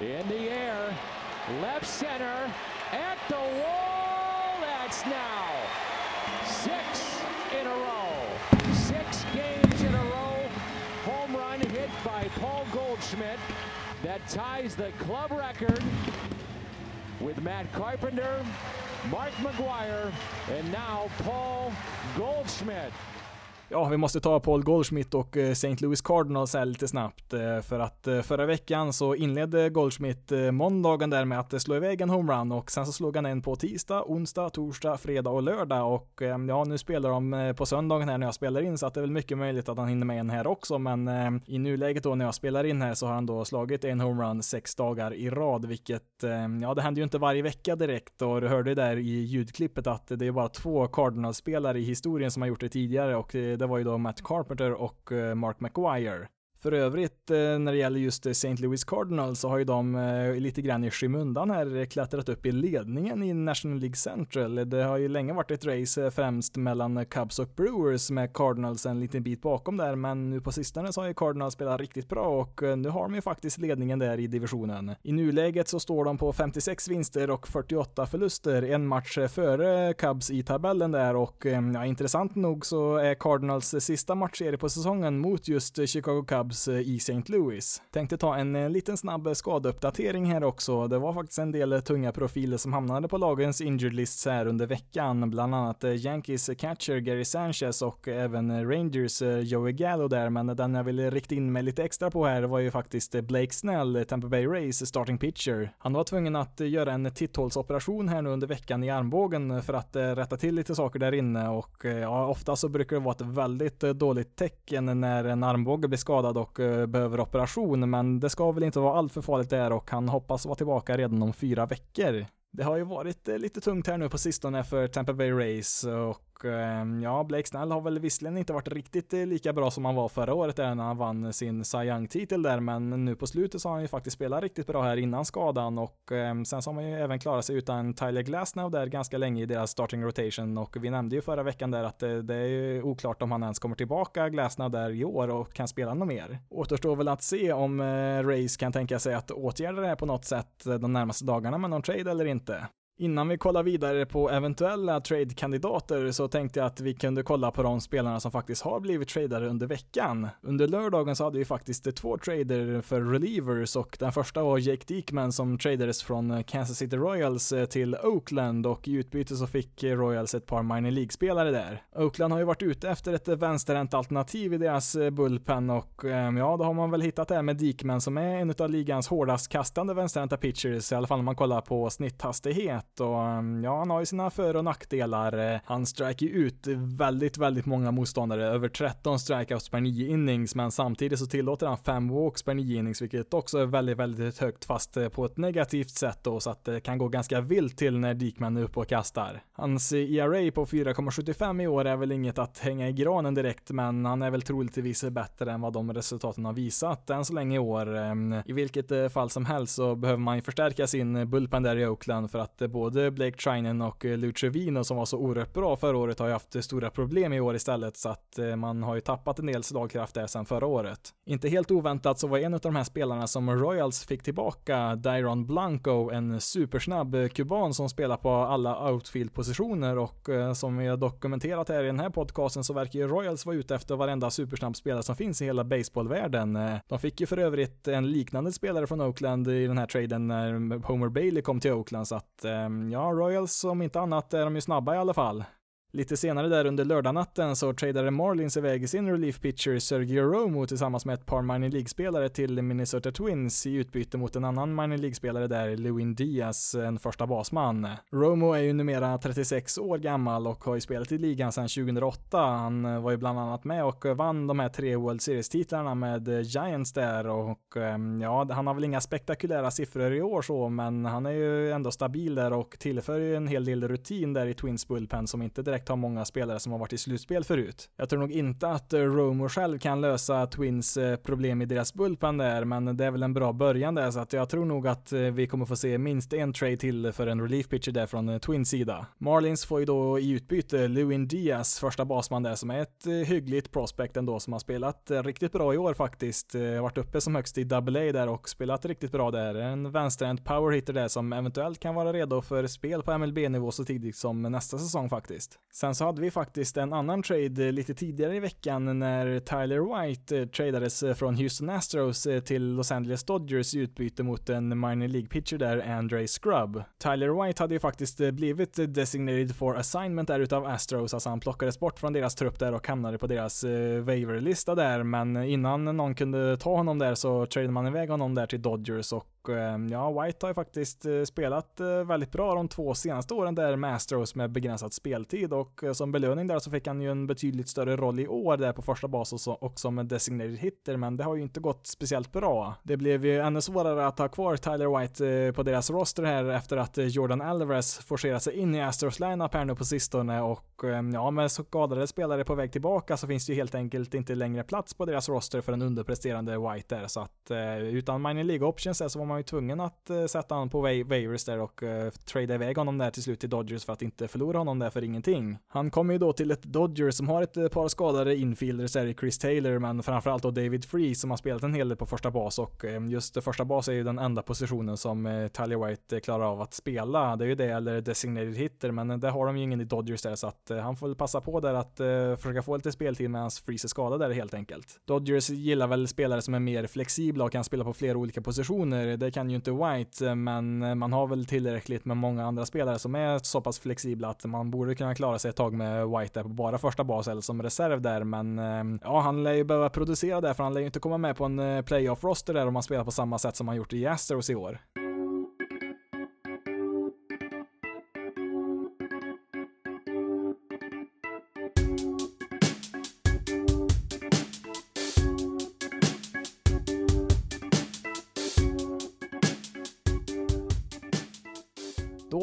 In the air, left center, at the wall, that's now Six in a row. Six games in a row. Home run hit by Paul Goldschmidt that ties the club record with Matt Carpenter, Mark McGuire, and now Paul Goldschmidt. Ja, vi måste ta Paul Goldschmidt och eh, St. Louis Cardinals här lite snabbt, eh, för att eh, förra veckan så inledde Goldschmidt måndagen där med att slå iväg en homerun och sen så slog han en på tisdag, onsdag, torsdag, fredag och lördag och ja, nu spelar de på söndagen här när jag spelar in så att det är väl mycket möjligt att han hinner med en här också, men i nuläget då när jag spelar in här så har han då slagit en homerun sex dagar i rad, vilket ja, det händer ju inte varje vecka direkt och du hörde där i ljudklippet att det är bara två Cardinals-spelare i historien som har gjort det tidigare och det det var ju då Matt Carpenter och eh, Mark McGuire. För övrigt, eh, när det gäller just eh, St. Louis Cardinals så har ju de eh, lite grann i skymundan här klättrat upp i ledningen i National League Central. Det har ju länge varit ett race främst mellan Cubs och Brewers med Cardinals en liten bit bakom där, men nu på sistone så har ju Cardinals spelat riktigt bra och nu har de ju faktiskt ledningen där i divisionen. I nuläget så står de på 56 vinster och 48 förluster, en match före Cubs i tabellen där och ja, intressant nog så är Cardinals sista matchserie på säsongen mot just Chicago Cubs Eh, i St. Louis. Tänkte ta en eh, liten snabb skadeuppdatering här också. Det var faktiskt en del tunga profiler som hamnade på lagens injured lists här under veckan, bland annat eh, Yankees catcher Gary Sanchez och även Rangers Joey Gallo där, men den jag ville rikta in mig lite extra på här var ju faktiskt Blake Snell, Tampa Bay Rays starting pitcher. Han var tvungen att göra en titthålsoperation här nu under veckan i armbågen för att rätta till lite saker där inne och ja, ofta så brukar det vara ett väldigt dåligt tecken när en armbåge blir skadad och eh, behöver operation, men det ska väl inte vara allt för farligt där och han hoppas vara tillbaka redan om fyra veckor. Det har ju varit eh, lite tungt här nu på sistone för Tampa Bay Rays och Eh, ja, Blake Snell har väl visserligen inte varit riktigt eh, lika bra som han var förra året där när han vann sin Cy Young-titel där, men nu på slutet så har han ju faktiskt spelat riktigt bra här innan skadan och eh, sen så har man ju även klarat sig utan Tyler Glasnow där ganska länge i deras starting rotation och vi nämnde ju förra veckan där att det, är ju oklart om han ens kommer tillbaka Glasnow där i år och kan spela något mer. Återstår väl att se om Rays Race kan tänka sig att åtgärda det här på något sätt de närmaste dagarna med någon trade eller inte. Innan vi kollar vidare på eventuella trade-kandidater så tänkte jag att vi kunde kolla på de spelarna som faktiskt har blivit tradare under veckan. Under lördagen så hade vi faktiskt två trader för relievers och den första var Jake Diekman som tradades från Kansas City Royals eh, till Oakland och i utbyte så fick Royals ett par minor League-spelare där. Oakland har ju varit ute efter ett vänsterhänt alternativ i deras eh, bullpen och ehm, ja, då har man väl hittat det här med Diekman som är en av ligans hårdast kastande vänsterhänta pitchers, i alla fall om man kollar på snitthastighet sätt och um, ja, han har ju sina för och nackdelar. Eh, han strikar ju ut väldigt, väldigt många motståndare, över 13 strikeouts per 9 innings, men samtidigt så tillåter han 5 walks per 9 innings, vilket också är väldigt, väldigt högt, fast eh, på ett negativt sätt då, så att det kan gå ganska vilt till när Dikman är uppe och kastar. Hans ERA på 4,75 i år är väl inget att hänga i granen direkt, men han är väl troligtvis bättre än vad de resultaten har visat än så länge i år. Ehm, I vilket fall som helst så behöver man ju förstärka sin bullpen där i Oakland för att både Blake Trinen och eh, Lucio Vino som var så oerhört bra förra året har ju haft eh, stora problem i år istället så att eh, man har ju tappat en del slagkraft där sedan förra året. Inte helt oväntat så var en av de här spelarna som Royals fick tillbaka Dyron Blanco, en supersnabb eh, kuban som spelar på alla outfield-positioner och som vi har dokumenterat här i den här podcasten så verkar ju Royals vara ute efter varenda supersnabb spelare som finns i hela baseballvärlden. De fick ju för övrigt en liknande spelare från Oakland i den här traden när Homer Bailey kom till Oakland så att Ehm, ja, Royals om inte annat är de ju snabba i alla fall. Lite senare där under lördagnatten så tradade Marlins iväg sin relief pitcher Sergio Romo tillsammans med ett par minor League-spelare till Minnesota Twins i utbyte mot en annan minor League-spelare där, Lewin Diaz, en första basman. Romo är ju numera 36 år gammal och har ju spelat i ligan sedan 2008. Han var ju bland annat med och vann de här tre World Series-titlarna med Giants där och ehm, ja, han har väl inga spektakulära siffror i år så, men han är ju ändå stabil där och tillför ju en hel del rutin där i Twins bullpen som inte direkt direkt har många spelare som har varit i slutspel förut. Jag tror nog inte att eh, Romo själv kan lösa Twins eh, problem i deras bullpen där, men det är väl en bra början där, så att jag tror nog att eh, vi kommer få se minst en trade till för en relief pitcher där från Twins sida. Marlins får ju då i utbyte Lewin Diaz, första basman där, som är ett hyggligt prospect ändå, som har spelat riktigt bra i år faktiskt. Varit uppe som högst i double A där och spelat riktigt bra där. En vänsterhänt powerhitter där som eventuellt kan vara redo för spel på MLB-nivå så tidigt som nästa säsong faktiskt. Sen så hade vi faktiskt en annan trade eh, lite tidigare i veckan när Tyler White eh, tradades eh, från Houston Astros till Los Angeles Dodgers i utbyte mot en minor League pitcher där, Andre Scrub. Tyler White hade ju faktiskt blivit designated for assignment där utav Astros, alltså han plockades bort från deras trupp där och hamnade på deras waiver-lista där, men innan någon kunde ta honom där så tradade man iväg honom där till Dodgers och Eh, ja, White har ju faktiskt eh, spelat eh, väldigt bra de två senaste åren där med Astros med begränsad speltid. Och som belöning där så fick han ju en betydligt större roll i år där på första bas och som designated hitter, men det har ju inte gått speciellt bra. Det blev ju ännu svårare att ha kvar Tyler White på deras roster här efter att Jordan Alvarez forcerat sig in i Astros lineup här nu på sistone. Och ja, med skadade spelare på väg tillbaka så finns det ju helt enkelt inte längre plats på deras roster för en underpresterande White där, så att utan minor League options så var man ju tvungen att eh, sätta honom på waivers där och eh, trada iväg honom där till slut till Dodgers för att inte förlora honom där för ingenting. Han kommer ju då till ett Dodgers som har ett eh, par skadade infielders där i Chris Taylor, men framförallt då David Free som har spelat en hel del på första bas och just första bas är ju den enda positionen som Talia White klarar av att spela. Det är ju det eller designated hitter, men det har de ju ingen i Dodgers där så att han får väl passa på där att försöka få lite speltid medan Free är skadad där helt enkelt. Dodgers gillar väl spelare som är mer flexibla och kan spela på flera olika positioner. Det kan ju inte White, eh, men eh, man har väl tillräckligt med många andra spelare som är så pass flexibla att man borde kunna klara sig ett tag med White där på bara första bas eller som reserv där, men eh, ja, han lär ju behöva producera där för han lär ju inte komma med på en playoff-roster där om han spelar på samma sätt som han gjort i Astros i år.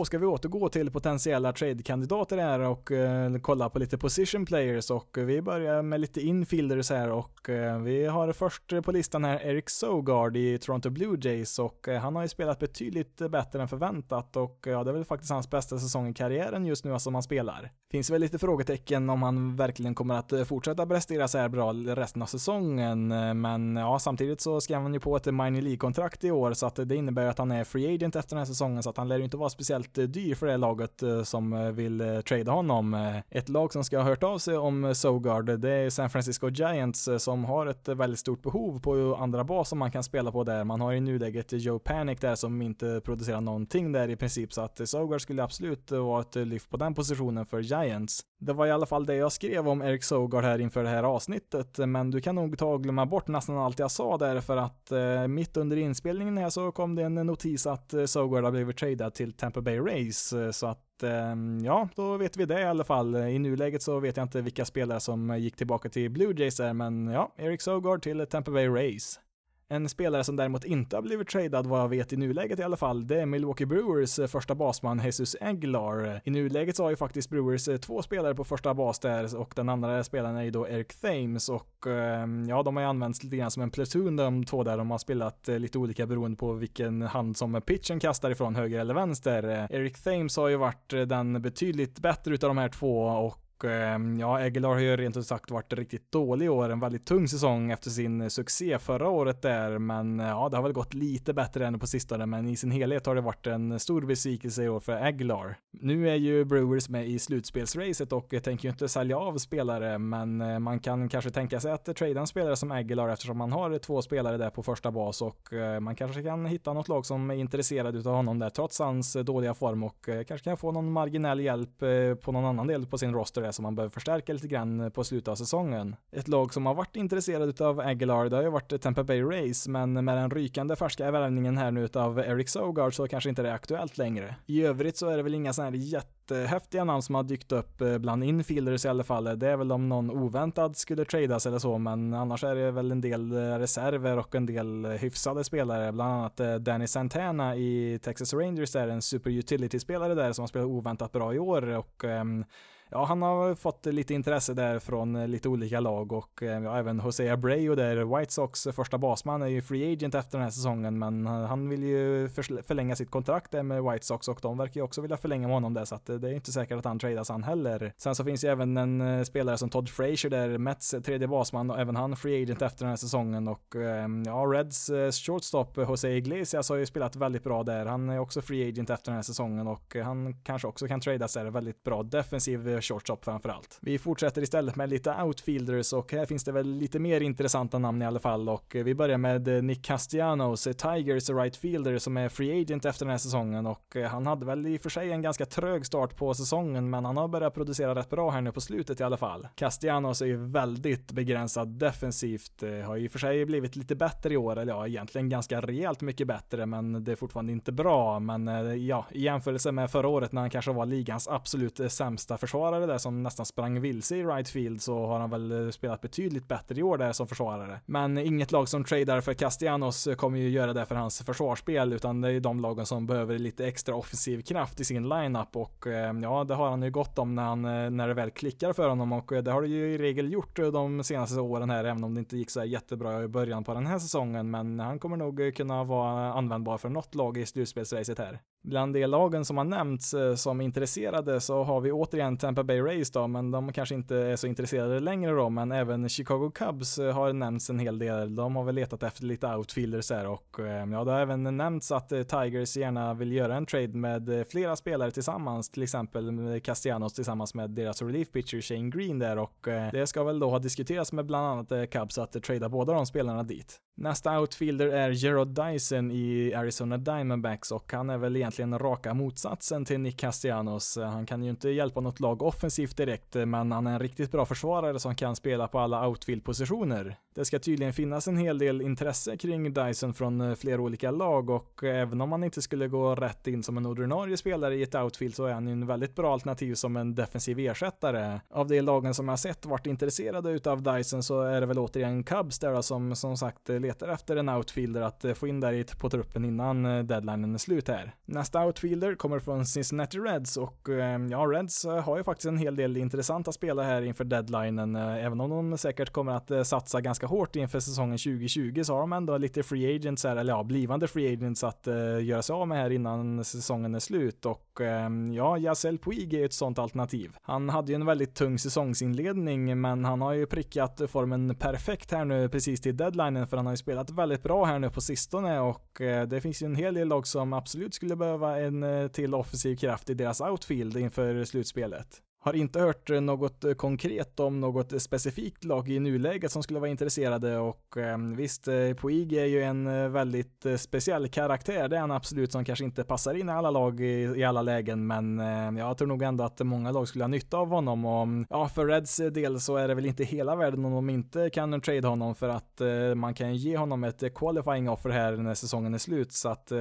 Då ska vi återgå till potentiella trade-kandidater här och eh, kolla på lite position players och vi börjar med lite infielders här och eh, vi har först på listan här Eric Sogard i Toronto Blue Jays och eh, han har ju spelat betydligt bättre än förväntat och eh, ja, det är väl faktiskt hans bästa säsong i karriären just nu alltså som han spelar. Finns väl lite frågetecken om han verkligen kommer att eh, fortsätta prestera så här bra resten av säsongen, eh, men ja, samtidigt så skrev han ju på ett minor League-kontrakt i år så att det innebär att han är free agent efter den här säsongen så att han lär ju inte vara speciellt jättedyr dyr för det laget eh, som eh, vill eh, trada honom. Ett lag som ska ha hört av sig om Sogard, det är San Francisco Giants som har ett väldigt stort behov på andra bas som man kan spela på där. Man har i nuläget Joe Panic där som inte producerar någonting där i princip så att Sogard skulle absolut vara ett lyft på den positionen för Giants Det var i alla fall det jag skrev om Eric Sogard här inför det här avsnittet, men du kan nog ta och glömma bort nästan allt jag sa där för att mitt under inspelningen här så kom det en notis att Sogard har blivit tradad till Tampa Bay Race. Eh, så att ehm, ja, då vet vi det i alla fall. I nuläget så vet jag inte vilka spelare som gick tillbaka till Blue Jays där, men ja, Eric Sogard till Tampa Bay Rays. En spelare som däremot inte har blivit tradad vad jag vet i nuläget i alla fall, det är Milwaukee Brewers eh, första basman Jesus Aguilar. I nuläget så har ju faktiskt Brewers eh, två spelare på första bas där och den andra spelaren är ju då Eric Thames och ehm, ja, de har ju använts lite grann som en platoon de två där. De har spelat eh, lite olika beroende på vilken hand som pitchen kastar ifrån höger eller vänster. Eric Thames har ju varit den betydligt bättre utav de här två och Ehm, ja, Aguilar har ju rent ut sagt varit riktigt dålig i år. En väldigt tung säsong efter sin eh, succé förra året där, men eh, ja, det har väl gått lite bättre än på sistone, men i sin helhet har det varit en stor besvikelse i år för Aguilar. Nu är ju Brewers med i slutspelsracet och tänker ju inte sälja av spelare, men eh, man kan kanske tänka sig att trada en spelare som Aguilar eftersom man har två spelare där på första bas. Och man kanske kan hitta något lag som är intresserad utav honom där trots hans dåliga form. Och kanske kan få någon marginell hjälp på någon annan del på sin roster som man behöver förstärka lite grann på slutet av säsongen. Ett lag som har varit intresserad av Aguilar, det har ju varit Tampa Bay Race, men med den rykande färska värvningen här nu av Eric Sogard så kanske inte det är aktuellt längre. I övrigt så är det väl inga sådana här jättehäftiga namn som har dykt upp eh, bland infielders i alla fall. Det är väl om någon oväntad skulle tradas eller så, men annars är det väl en del eh, reserver och en del eh, hyfsade spelare, bland annat Danny Santana i Texas Rangers är en super utility-spelare där som har spelat oväntat bra i år och um, ja, han har fått lite intresse där från eh, lite olika lag och eh, ja, även Jose Abreu där, White Sox första basman är ju free agent efter den här säsongen, men han vill ju förlänga sitt kontrakt där med White Sox och de verkar ju också vilja förlänga med honom där, så att eh, det är inte säkert att han tradas han heller. Sen så finns ju även en spelare som Todd Frazier där, Mets tredje basman och även han free agent efter den här säsongen och ehm, ja, Reds shortstop Jose Iglesias har ju spelat väldigt bra där. Han är också free agent efter den här säsongen och han kanske också kan tradas där, väldigt bra defensiv shortstop framförallt. Vi fortsätter istället med lite outfielders och här finns det väl lite mer intressanta namn i alla fall och eh, vi börjar med eh, Nick Castellanos, eh, Tigers right fielder som är free agent efter den här säsongen och han hade väl i och för sig en ganska trög start på säsongen men han har börjat producera rätt bra här nu på slutet i alla fall. Castellanos är ju väldigt begränsad defensivt, har ju i och för sig blivit lite bättre i år, eller ja, egentligen ganska rejält mycket bättre, men det är fortfarande inte bra. Men ja, i jämförelse med förra året när han kanske var ligans absolut sämsta försvarare där som nästan sprang vilse i right field så har han väl eh, spelat betydligt bättre i år där som försvarare. Men inget lag som tradar för Castellanos eh, kommer ju göra det för hans försvarsspel, utan det är de lagen som behöver lite extra offensiv kraft i sin lineup och eh, ja, det har han ju gott om när han, när det väl klickar för honom och det har det ju i regel gjort de senaste åren här, även om det inte gick så jättebra i början på den här säsongen, men han kommer nog kunna vara användbar för något lag i slutspelsracet här. Bland de lagen som har nämnts eh, som intresserade så har vi återigen Tampa Bay Rays då, men de kanske inte är så intresserade längre då, men även Chicago Cubs eh, har nämnts en hel del. De har väl letat efter lite outfielders här och eh, ja, det har även nämnts att Tigers gärna vill göra en trade med flera spelare tillsammans, till exempel Castellanos tillsammans med deras relief pitcher Shane Green där och det ska väl då ha diskuterats med bland annat Cubs att trada båda de spelarna dit. Nästa outfielder är Gerard Dyson i Arizona Diamondbacks och han är väl egentligen raka motsatsen till Nick Castellanos. Han kan ju inte hjälpa något lag offensivt direkt, men han är en riktigt bra försvarare som kan spela på alla outfield-positioner. Det ska tydligen finnas en hel del intresse kring Dyson från eh, flera olika lag och även om han inte skulle gå rätt in som en ordinarie spelare i ett outfield så är han ju en väldigt bra alternativ som en defensiv ersättare. Av de lagen som jag sett varit intresserade utav Dyson så är det väl återigen Cubs där då, som som sagt letar efter en outfielder att eh, få in där på truppen innan eh, deadlinen är slut här. Nästa outfielder kommer från Cincinnati Reds och ehm, ja, Reds eh, har ju faktiskt en hel del intressanta spelare här inför deadlinen, eh, även om de säkert kommer att eh, satsa ganska hårt inför säsongen 2020 så har de ändå lite free agents här, eller ja, blivande free agents att göra sig av med här innan säsongen är slut och Ehm, ja, Yasel Puig är ett sånt alternativ. Han hade ju en väldigt tung säsongsinledning, men han har ju prickat formen perfekt här nu precis till deadlinen för han har ju spelat väldigt bra här nu på sistone och eh, det finns ju en hel del lag som absolut skulle behöva en eh, till offensiv kraft i deras outfield inför slutspelet. Har inte hört något eh, konkret om något eh, specifikt lag i nuläget som skulle vara intresserade och ehm, visst, eh, Puig är ju en väldigt speciell karaktär. Det är han absolut som kanske inte passar in i alla lag i, i alla lägen, men ehm, jag tror nog ändå att många lag skulle ha nytta av honom. Och ehm, ja, för Reds del så är det väl inte hela världen om de inte kan trade honom för att man kan ge honom ett qualifying offer här när säsongen är slut. Så att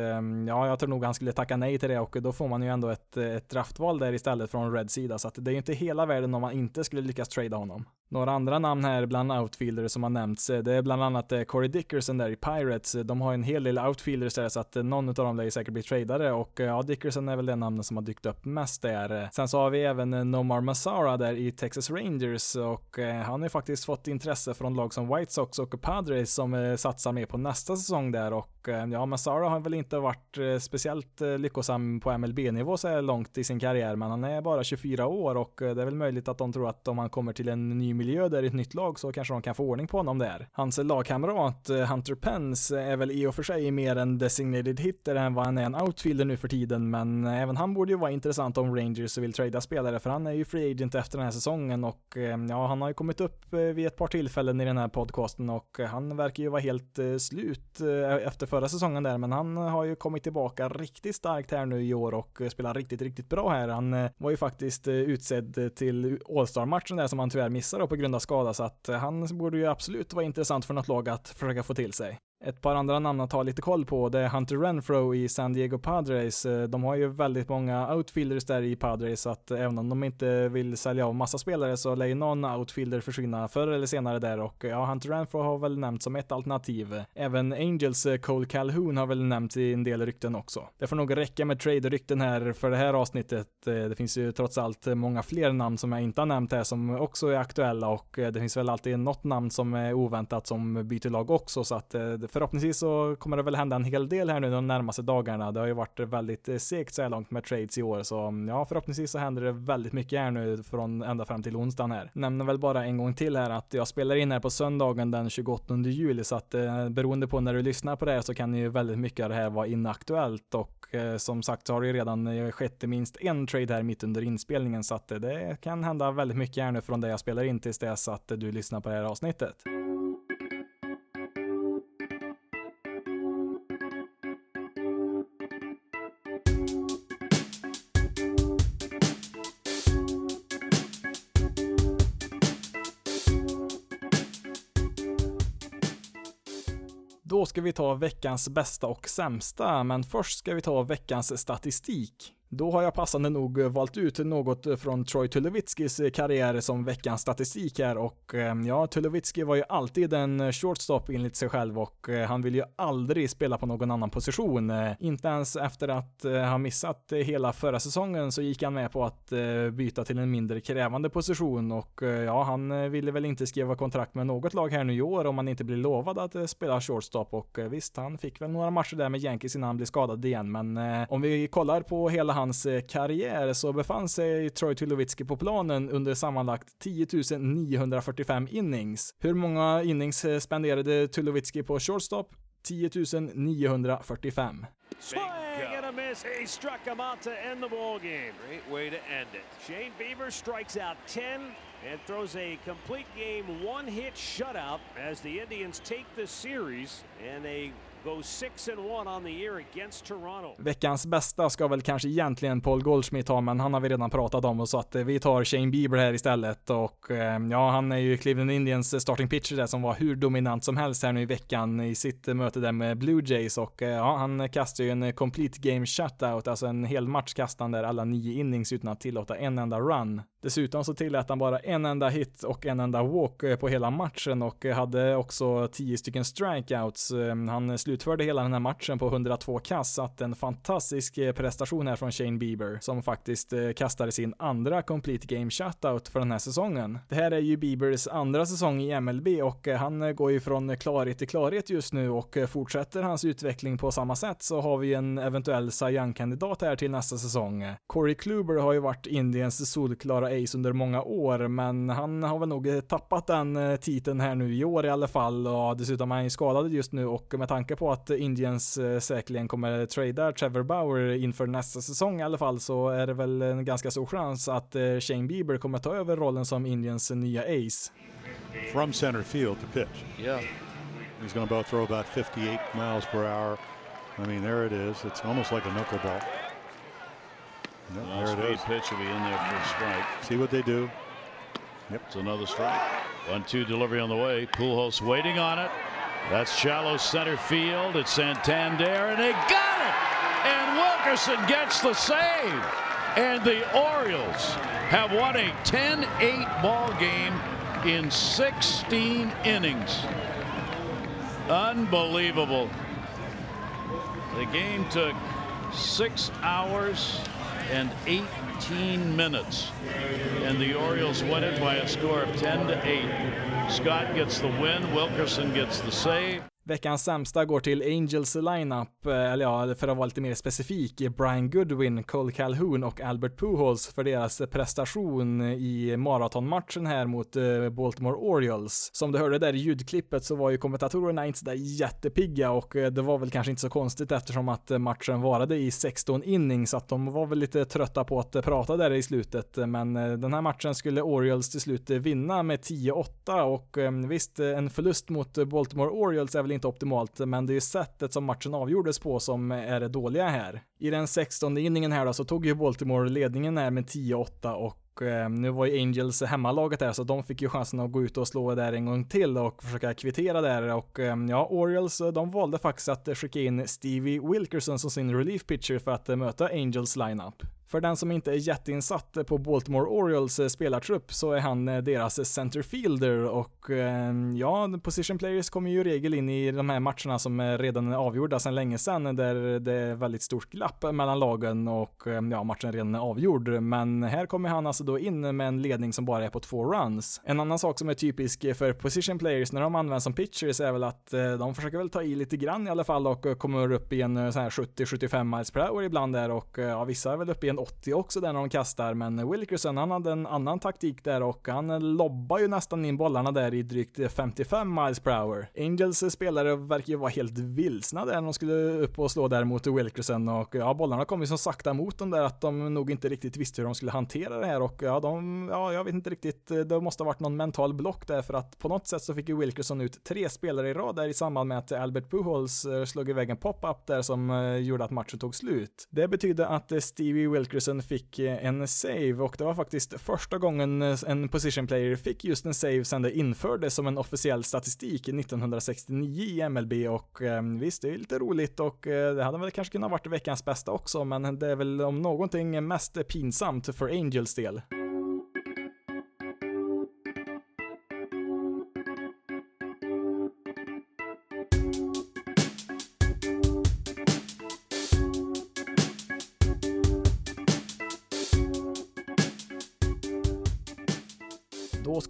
ja, jag tror nog han skulle tacka nej till det och då får man ju ändå ett, ett draftval där istället från Reds sida. Så att det det är inte hela världen om man inte skulle lyckas trada honom. Några andra namn här bland outfielders som har nämnts, eh, det är bland annat eh, Corey Dickerson där i Pirates. Eh, de har en hel del outfielders där så att någon av dem lär ju säkert bli tradade och ja, Dickerson är väl det namnet som har dykt upp mest där. Sen så har vi även Nomar Masara där i Texas Rangers och han har ju faktiskt fått intresse från lag som White Sox och Padres som satsar mer på nästa säsong där och ja, Masara har väl inte varit speciellt lyckosam på MLB-nivå så här långt i sin karriär, men han är bara 24 år och det är väl möjligt att de tror att om han kommer till en ny miljö där i ett nytt lag så kanske de kan få ordning på honom där. Hans lagkamrat eh, Hunter Pence är väl i och för sig mer en designated hitter än vad han är en outfielder nu för tiden, men även han borde ju vara intressant om Rangers vill trada spelare, för han är ju free agent efter den här säsongen och eh, ja, han har ju kommit upp eh, vid ett par tillfällen i den här podcasten och han verkar ju vara helt slut efter förra säsongen där, men han har ju kommit tillbaka riktigt starkt här nu i år och spelar riktigt, riktigt bra här. Han var ju faktiskt utsedd till All-Star-matchen där som han tyvärr missade på grund av skada, så att eh, han borde ju absolut vara intressant för något lag att försöka få till sig. Ett par andra namn att ha lite koll på, det är Hunter Renfro i San Diego Padres. Eh, de har ju väldigt många outfielders där i Padres, så att även om de inte vill sälja av massa spelare så lär ju någon outfielder försvinna förr eller senare där och ja, Hunter Renfro har väl nämnts som ett alternativ. Även Angels eh, Cole Calhoun har väl nämnts i en del rykten också. Det får nog räcka med trade-rykten här för det här avsnittet. Eh, det finns ju trots allt många fler namn som jag inte har nämnt här som också är aktuella och det finns väl alltid något namn som är oväntat som byter lag också, så att det förhoppningsvis så kommer det väl hända en hel del här nu de närmaste dagarna. Det har ju varit väldigt eh, segt så här långt med trades i år, så mm, ja, förhoppningsvis så händer det väldigt mycket här nu från ända fram till onsdagen här. Nämner väl bara en gång till här att jag spelar in här på söndagen den 28 juli, så att eh, beroende på när du lyssnar på det här så kan ju väldigt mycket av det här vara inaktuellt och eh, som sagt så har det ju redan eh, skett minst en trade här mitt under inspelningen, så att eh, det kan hända väldigt mycket här nu från det jag spelar in tills dess att du lyssnar på det här avsnittet. Då ska vi ta veckans bästa och sämsta, men först ska vi ta veckans statistik. Då har jag passande nog eh, valt ut något eh, från Troy Tulowitzkis eh, karriär som veckans statistik här och ja, Tulowitzki var ju alltid en shortstop enligt sig själv och han vill ju aldrig spela på någon annan position. Inte ens efter att ha missat hela förra säsongen så gick han med på att byta till en mindre krävande position och ja, han ville väl inte skriva kontrakt med något lag här nu i år om han inte blir lovad att spela shortstop och visst, han fick väl några matcher där med Yankees innan han blev skadad igen, men om vi kollar på hela hans eh, karriär så befann sig Troy Tulowitzki på planen under sammanlagt 10 945 innings. Hur många innings eh, spenderade Tulowitzki på shortstop? 10 945. Swing and a miss. He struck him out to end the ball game. Great way to end it. Shane Bieber strikes out 10 and throws a complete game one hit shutout as the Indians take the series and a Veckans bästa ska väl kanske egentligen Paul Goldschmidt ha, men han har vi redan pratat om och så att eh, vi tar Shane Bieber här istället och ehm, ja, han är ju Cleveland Indians eh, starting pitcher där som var hur dominant som helst här nu i veckan i sitt eh, möte där med Blue Jays och ja, han kastar ju en complete game shutout, alltså en hel match kastade där alla nio innings utan att tillåta en enda run. Dessutom så tillät han bara en enda hit och en enda walk på hela matchen och hade också tio stycken strikeouts. Ehm, han slutade slutförde hela den här matchen på 102 kast, så att en fantastisk eh, prestation här från Shane Bieber, som faktiskt eh, kastade sin andra complete game shutout för den här säsongen. Det här är ju Biebers andra säsong i MLB och eh, han går ju från klarhet till klarhet just nu och fortsätter hans utveckling på samma sätt så har vi en eventuell Cy Young-kandidat här till nästa säsong. Corey Kluber har ju varit Indiens solklara ace under många år, men han har väl nog tappat den titeln här nu i år i alla fall och dessutom är han ju skadad just nu och med tanke på att Indians eh, säkerligen kommer trada Trevor Bauer inför nästa säsong i alla fall så är det väl en ganska stor chans att eh, Shane Bieber kommer ta över rollen som Indians nya ace. From center field to pitch. Yeah. He's going to throw about 58 miles per hour. I mean, there it is. It's almost like a knuckleball. Yep, well, there it is. pitch will be in there for a strike. See what they do. Yep. It's another strike. One-two delivery on the way. Pujols waiting on it. That's shallow center field. It's Santander, and they got it! And Wilkerson gets the save. And the Orioles have won a 10-8 ball game in 16 innings. Unbelievable. The game took six hours and 18 minutes, and the Orioles win it by a score of 10 to 8. Scott gets the win, Wilkerson gets the save. Veckans sämsta går till Angels lineup, eh, eller ja, för att vara lite mer specifik, Brian Goodwin, Cole Calhoun och Albert Pujols för deras prestation i maratonmatchen här mot eh, Baltimore Orioles. Som du hörde där i ljudklippet så var ju kommentatorerna inte sådär jättepigga och eh, det var väl kanske inte så konstigt eftersom att matchen varade i 16 innings, så att de var väl lite trötta på att prata där i slutet, men den här matchen skulle Orioles till slut vinna med 10-8 och visst, en förlust mot Baltimore Orioles är väl inte optimalt, men det är ju sättet som matchen avgjordes på som är det dåliga här. I den 16 inningen här då så tog ju Baltimore ledningen här med 10-8 och eh, nu var ju Angels hemmalaget där så de fick ju chansen att gå ut och slå där en gång till och försöka kvittera där och eh, ja, Orioles de valde faktiskt att skicka in Stevie Wilkerson som sin relief pitcher för att eh, möta Angels lineup. För den som inte är jätteinsatt på Baltimore Orioles eh, spelartrupp så är han eh, deras centerfielder och eh, ja, position players kommer ju i regel in i de här matcherna som redan är avgjorda sedan länge sedan där det är väldigt stort glapp mellan lagen och ja, matchen redan är avgjord. Men här kommer han alltså då in med en ledning som bara är på två runs. En annan sak som är typisk för position players när de används som pitchers är väl att de försöker väl ta i lite grann i alla fall och kommer upp i en sån här 70-75 miles per hour ibland där och ja, vissa är väl uppe i en 80 också där när de kastar. Men Wilkerson han hade en annan taktik där och han lobbar ju nästan in bollarna där i drygt 55 miles per hour. Angels spelare verkar ju vara helt vilsna där när de skulle upp och slå där mot Wilkerson och ja, bollarna kom ju så sakta mot dem där att de nog inte riktigt visste hur de skulle hantera det här och ja, de, ja, jag vet inte riktigt, det måste ha varit någon mental block där för att på något sätt så fick ju Wilkerson ut tre spelare i rad där i samband med att Albert Pujols eh, slog iväg en pop-up där som eh, gjorde att matchen tog slut. Det betydde att eh, Stevie Wilkerson fick eh, en save och det var faktiskt första gången eh, en position player fick just en save sedan det infördes som en officiell statistik 1969 i MLB och eh, visst, det är lite roligt och det hade väl kanske kunnat varit veckans bästa också, men det är väl om någonting mest pinsamt för Angels del.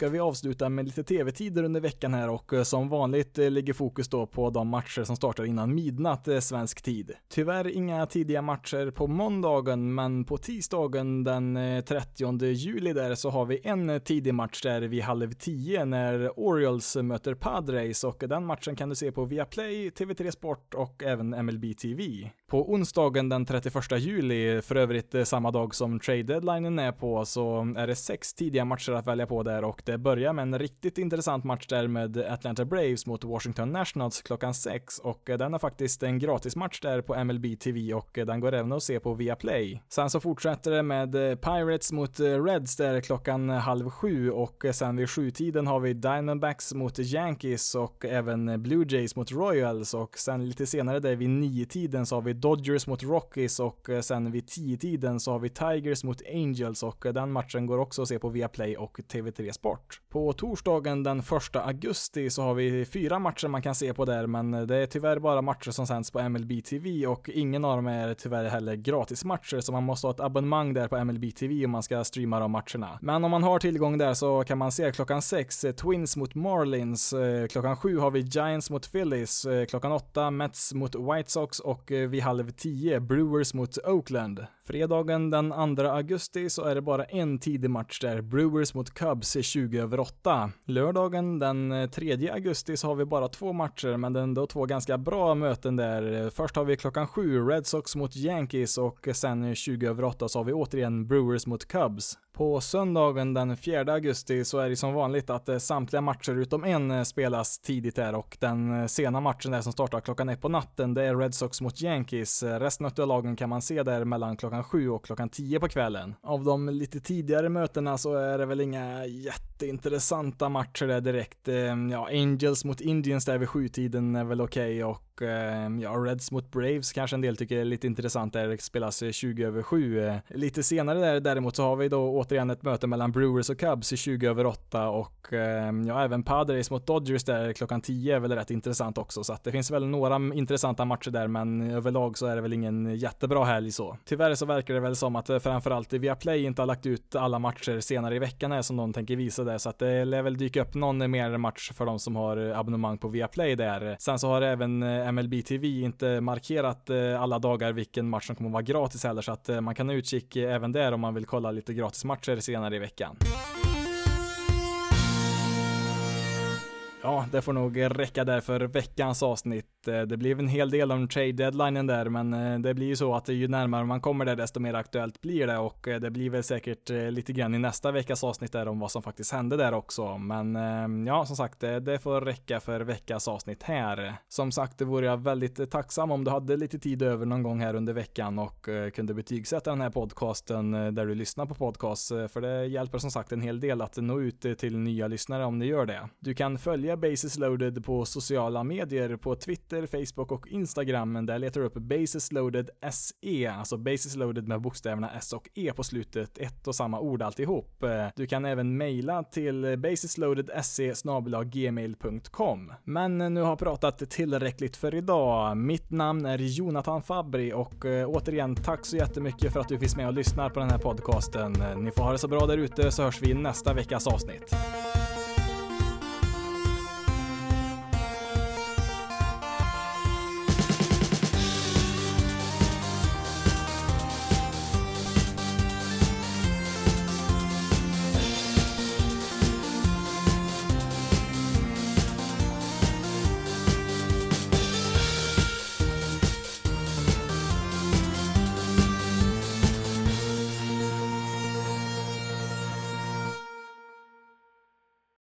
Ska vi avsluta med lite tv-tider under veckan här och eh, som vanligt eh, ligger fokus då på de matcher som startar innan midnatt eh, svensk tid. Tyvärr inga tidiga matcher på måndagen, men på tisdagen den 30 juli där så har vi en tidig match där vid halv tio när Orioles möter Padres och den matchen kan du se på Viaplay, TV3 Sport och även MLB TV. På onsdagen den 31 juli, för övrigt eh, samma dag som trade deadlinen är på, så är det sex tidiga matcher att välja på där. Och det börjar med en riktigt intressant match där med Atlanta Braves mot Washington Nationals klockan sex. Och eh, den är faktiskt en gratismatch där på MLB TV och eh, den går även att se på Viaplay. Sen så fortsätter det med Pirates mot Reds där klockan halv sju. Och sen vid sjutiden har vi Diamondbacks mot Yankees och även Blue Jays mot Royals. Och sen lite senare där vid nio tiden så har vi Dodgers mot Rockies och eh, sen vid 10-tiden så har vi Tigers mot Angels och eh, den matchen går också att se på Viaplay och TV3 Sport. På torsdagen den 1 augusti så har vi fyra matcher man kan se på där, men eh, det är tyvärr bara matcher som sänds på MLB TV och ingen av dem är tyvärr heller gratismatcher, så man måste ha ett abonnemang där på MLB TV om man ska streama de matcherna. Men om man har tillgång där så kan man se klockan 6 Twins mot Marlins, klockan 7 har vi Giants mot Phillies, klockan 8 Mets mot White Sox och vid halv tio, Brewers mot Oakland. Fredagen den 2 augusti så är det bara en tidig match där, Brewers mot Cubs 20 över 8. Lördagen den eh, 3 augusti så har vi bara två matcher, men det är ändå två ganska bra möten där. Först har vi klockan 7 Red Sox mot Yankees och sen 20 över 8 så har vi återigen Brewers mot Cubs. På söndagen den 4 augusti så är det som vanligt att eh, samtliga matcher utom en eh, spelas tidigt där och den eh, sena matchen där som startar klockan ett på natten det är Red Sox mot Yankees. Resten av lagen kan man se där mellan klockan 7 och klockan 10 på kvällen. Av de lite tidigare mötena så är det väl inga jätteintressanta matcher där direkt. Ehm, ja, Angels mot Indians där vid sjutiden är väl okej okay och Ehm, ja, Reds mot Braves kanske en del tycker är lite intressant där det spelas eh, 20 över 7. Eh, lite senare där däremot så har vi då återigen ett möte mellan Brewers och Cubs i 20 över 8 och ehm, ja, även Padres mot Dodgers där klockan 10 är väl rätt intressant också. Så att det finns väl några intressanta matcher där, men överlag så är det väl ingen jättebra helg så. Tyvärr så verkar det väl som att eh, framförallt Viaplay inte har lagt ut alla matcher senare i veckan här som de tänker visa där, så att det lär väl dyka upp någon mer match för de som har abonnemang på Viaplay där. Sen så har även MLB TV inte markerat eh, alla dagar vilken match som kommer att vara gratis heller, så att eh, man kan ha utkik även där om man vill kolla lite gratismatcher senare i veckan. Ja, det får nog räcka där för veckans avsnitt. Eh, det blev en hel del om trade deadlinen där, men eh, det blir ju så att ju närmare man kommer där, desto mer aktuellt blir det och eh, det blir väl säkert lite grann i nästa veckas avsnitt där om vad som faktiskt hände där också. Men ehm, ja, som sagt, det får räcka för veckans avsnitt här. Som sagt, det vore jag väldigt tacksam om du hade lite tid över någon gång här under veckan och kunde betygsätta den här podcasten där du lyssnar på podcast, för det hjälper som sagt en hel del att nå ut till nya lyssnare om du gör det. Du kan följa följa Basis Loaded på sociala medier på Twitter, Facebook och Instagram. Där letar du upp Basis Loaded SE, alltså Basis Loaded med bokstäverna S och E på slutet, ett och samma ord alltihop. Du kan även mejla till basisloadedse gmail.com. Men nu har jag pratat tillräckligt för idag. Mitt namn är Jonathan Fabri och eh, återigen tack så jättemycket för att du finns med och lyssnar på den här podcasten. Ni får ha det så bra där ute så hörs vi i nästa veckas avsnitt.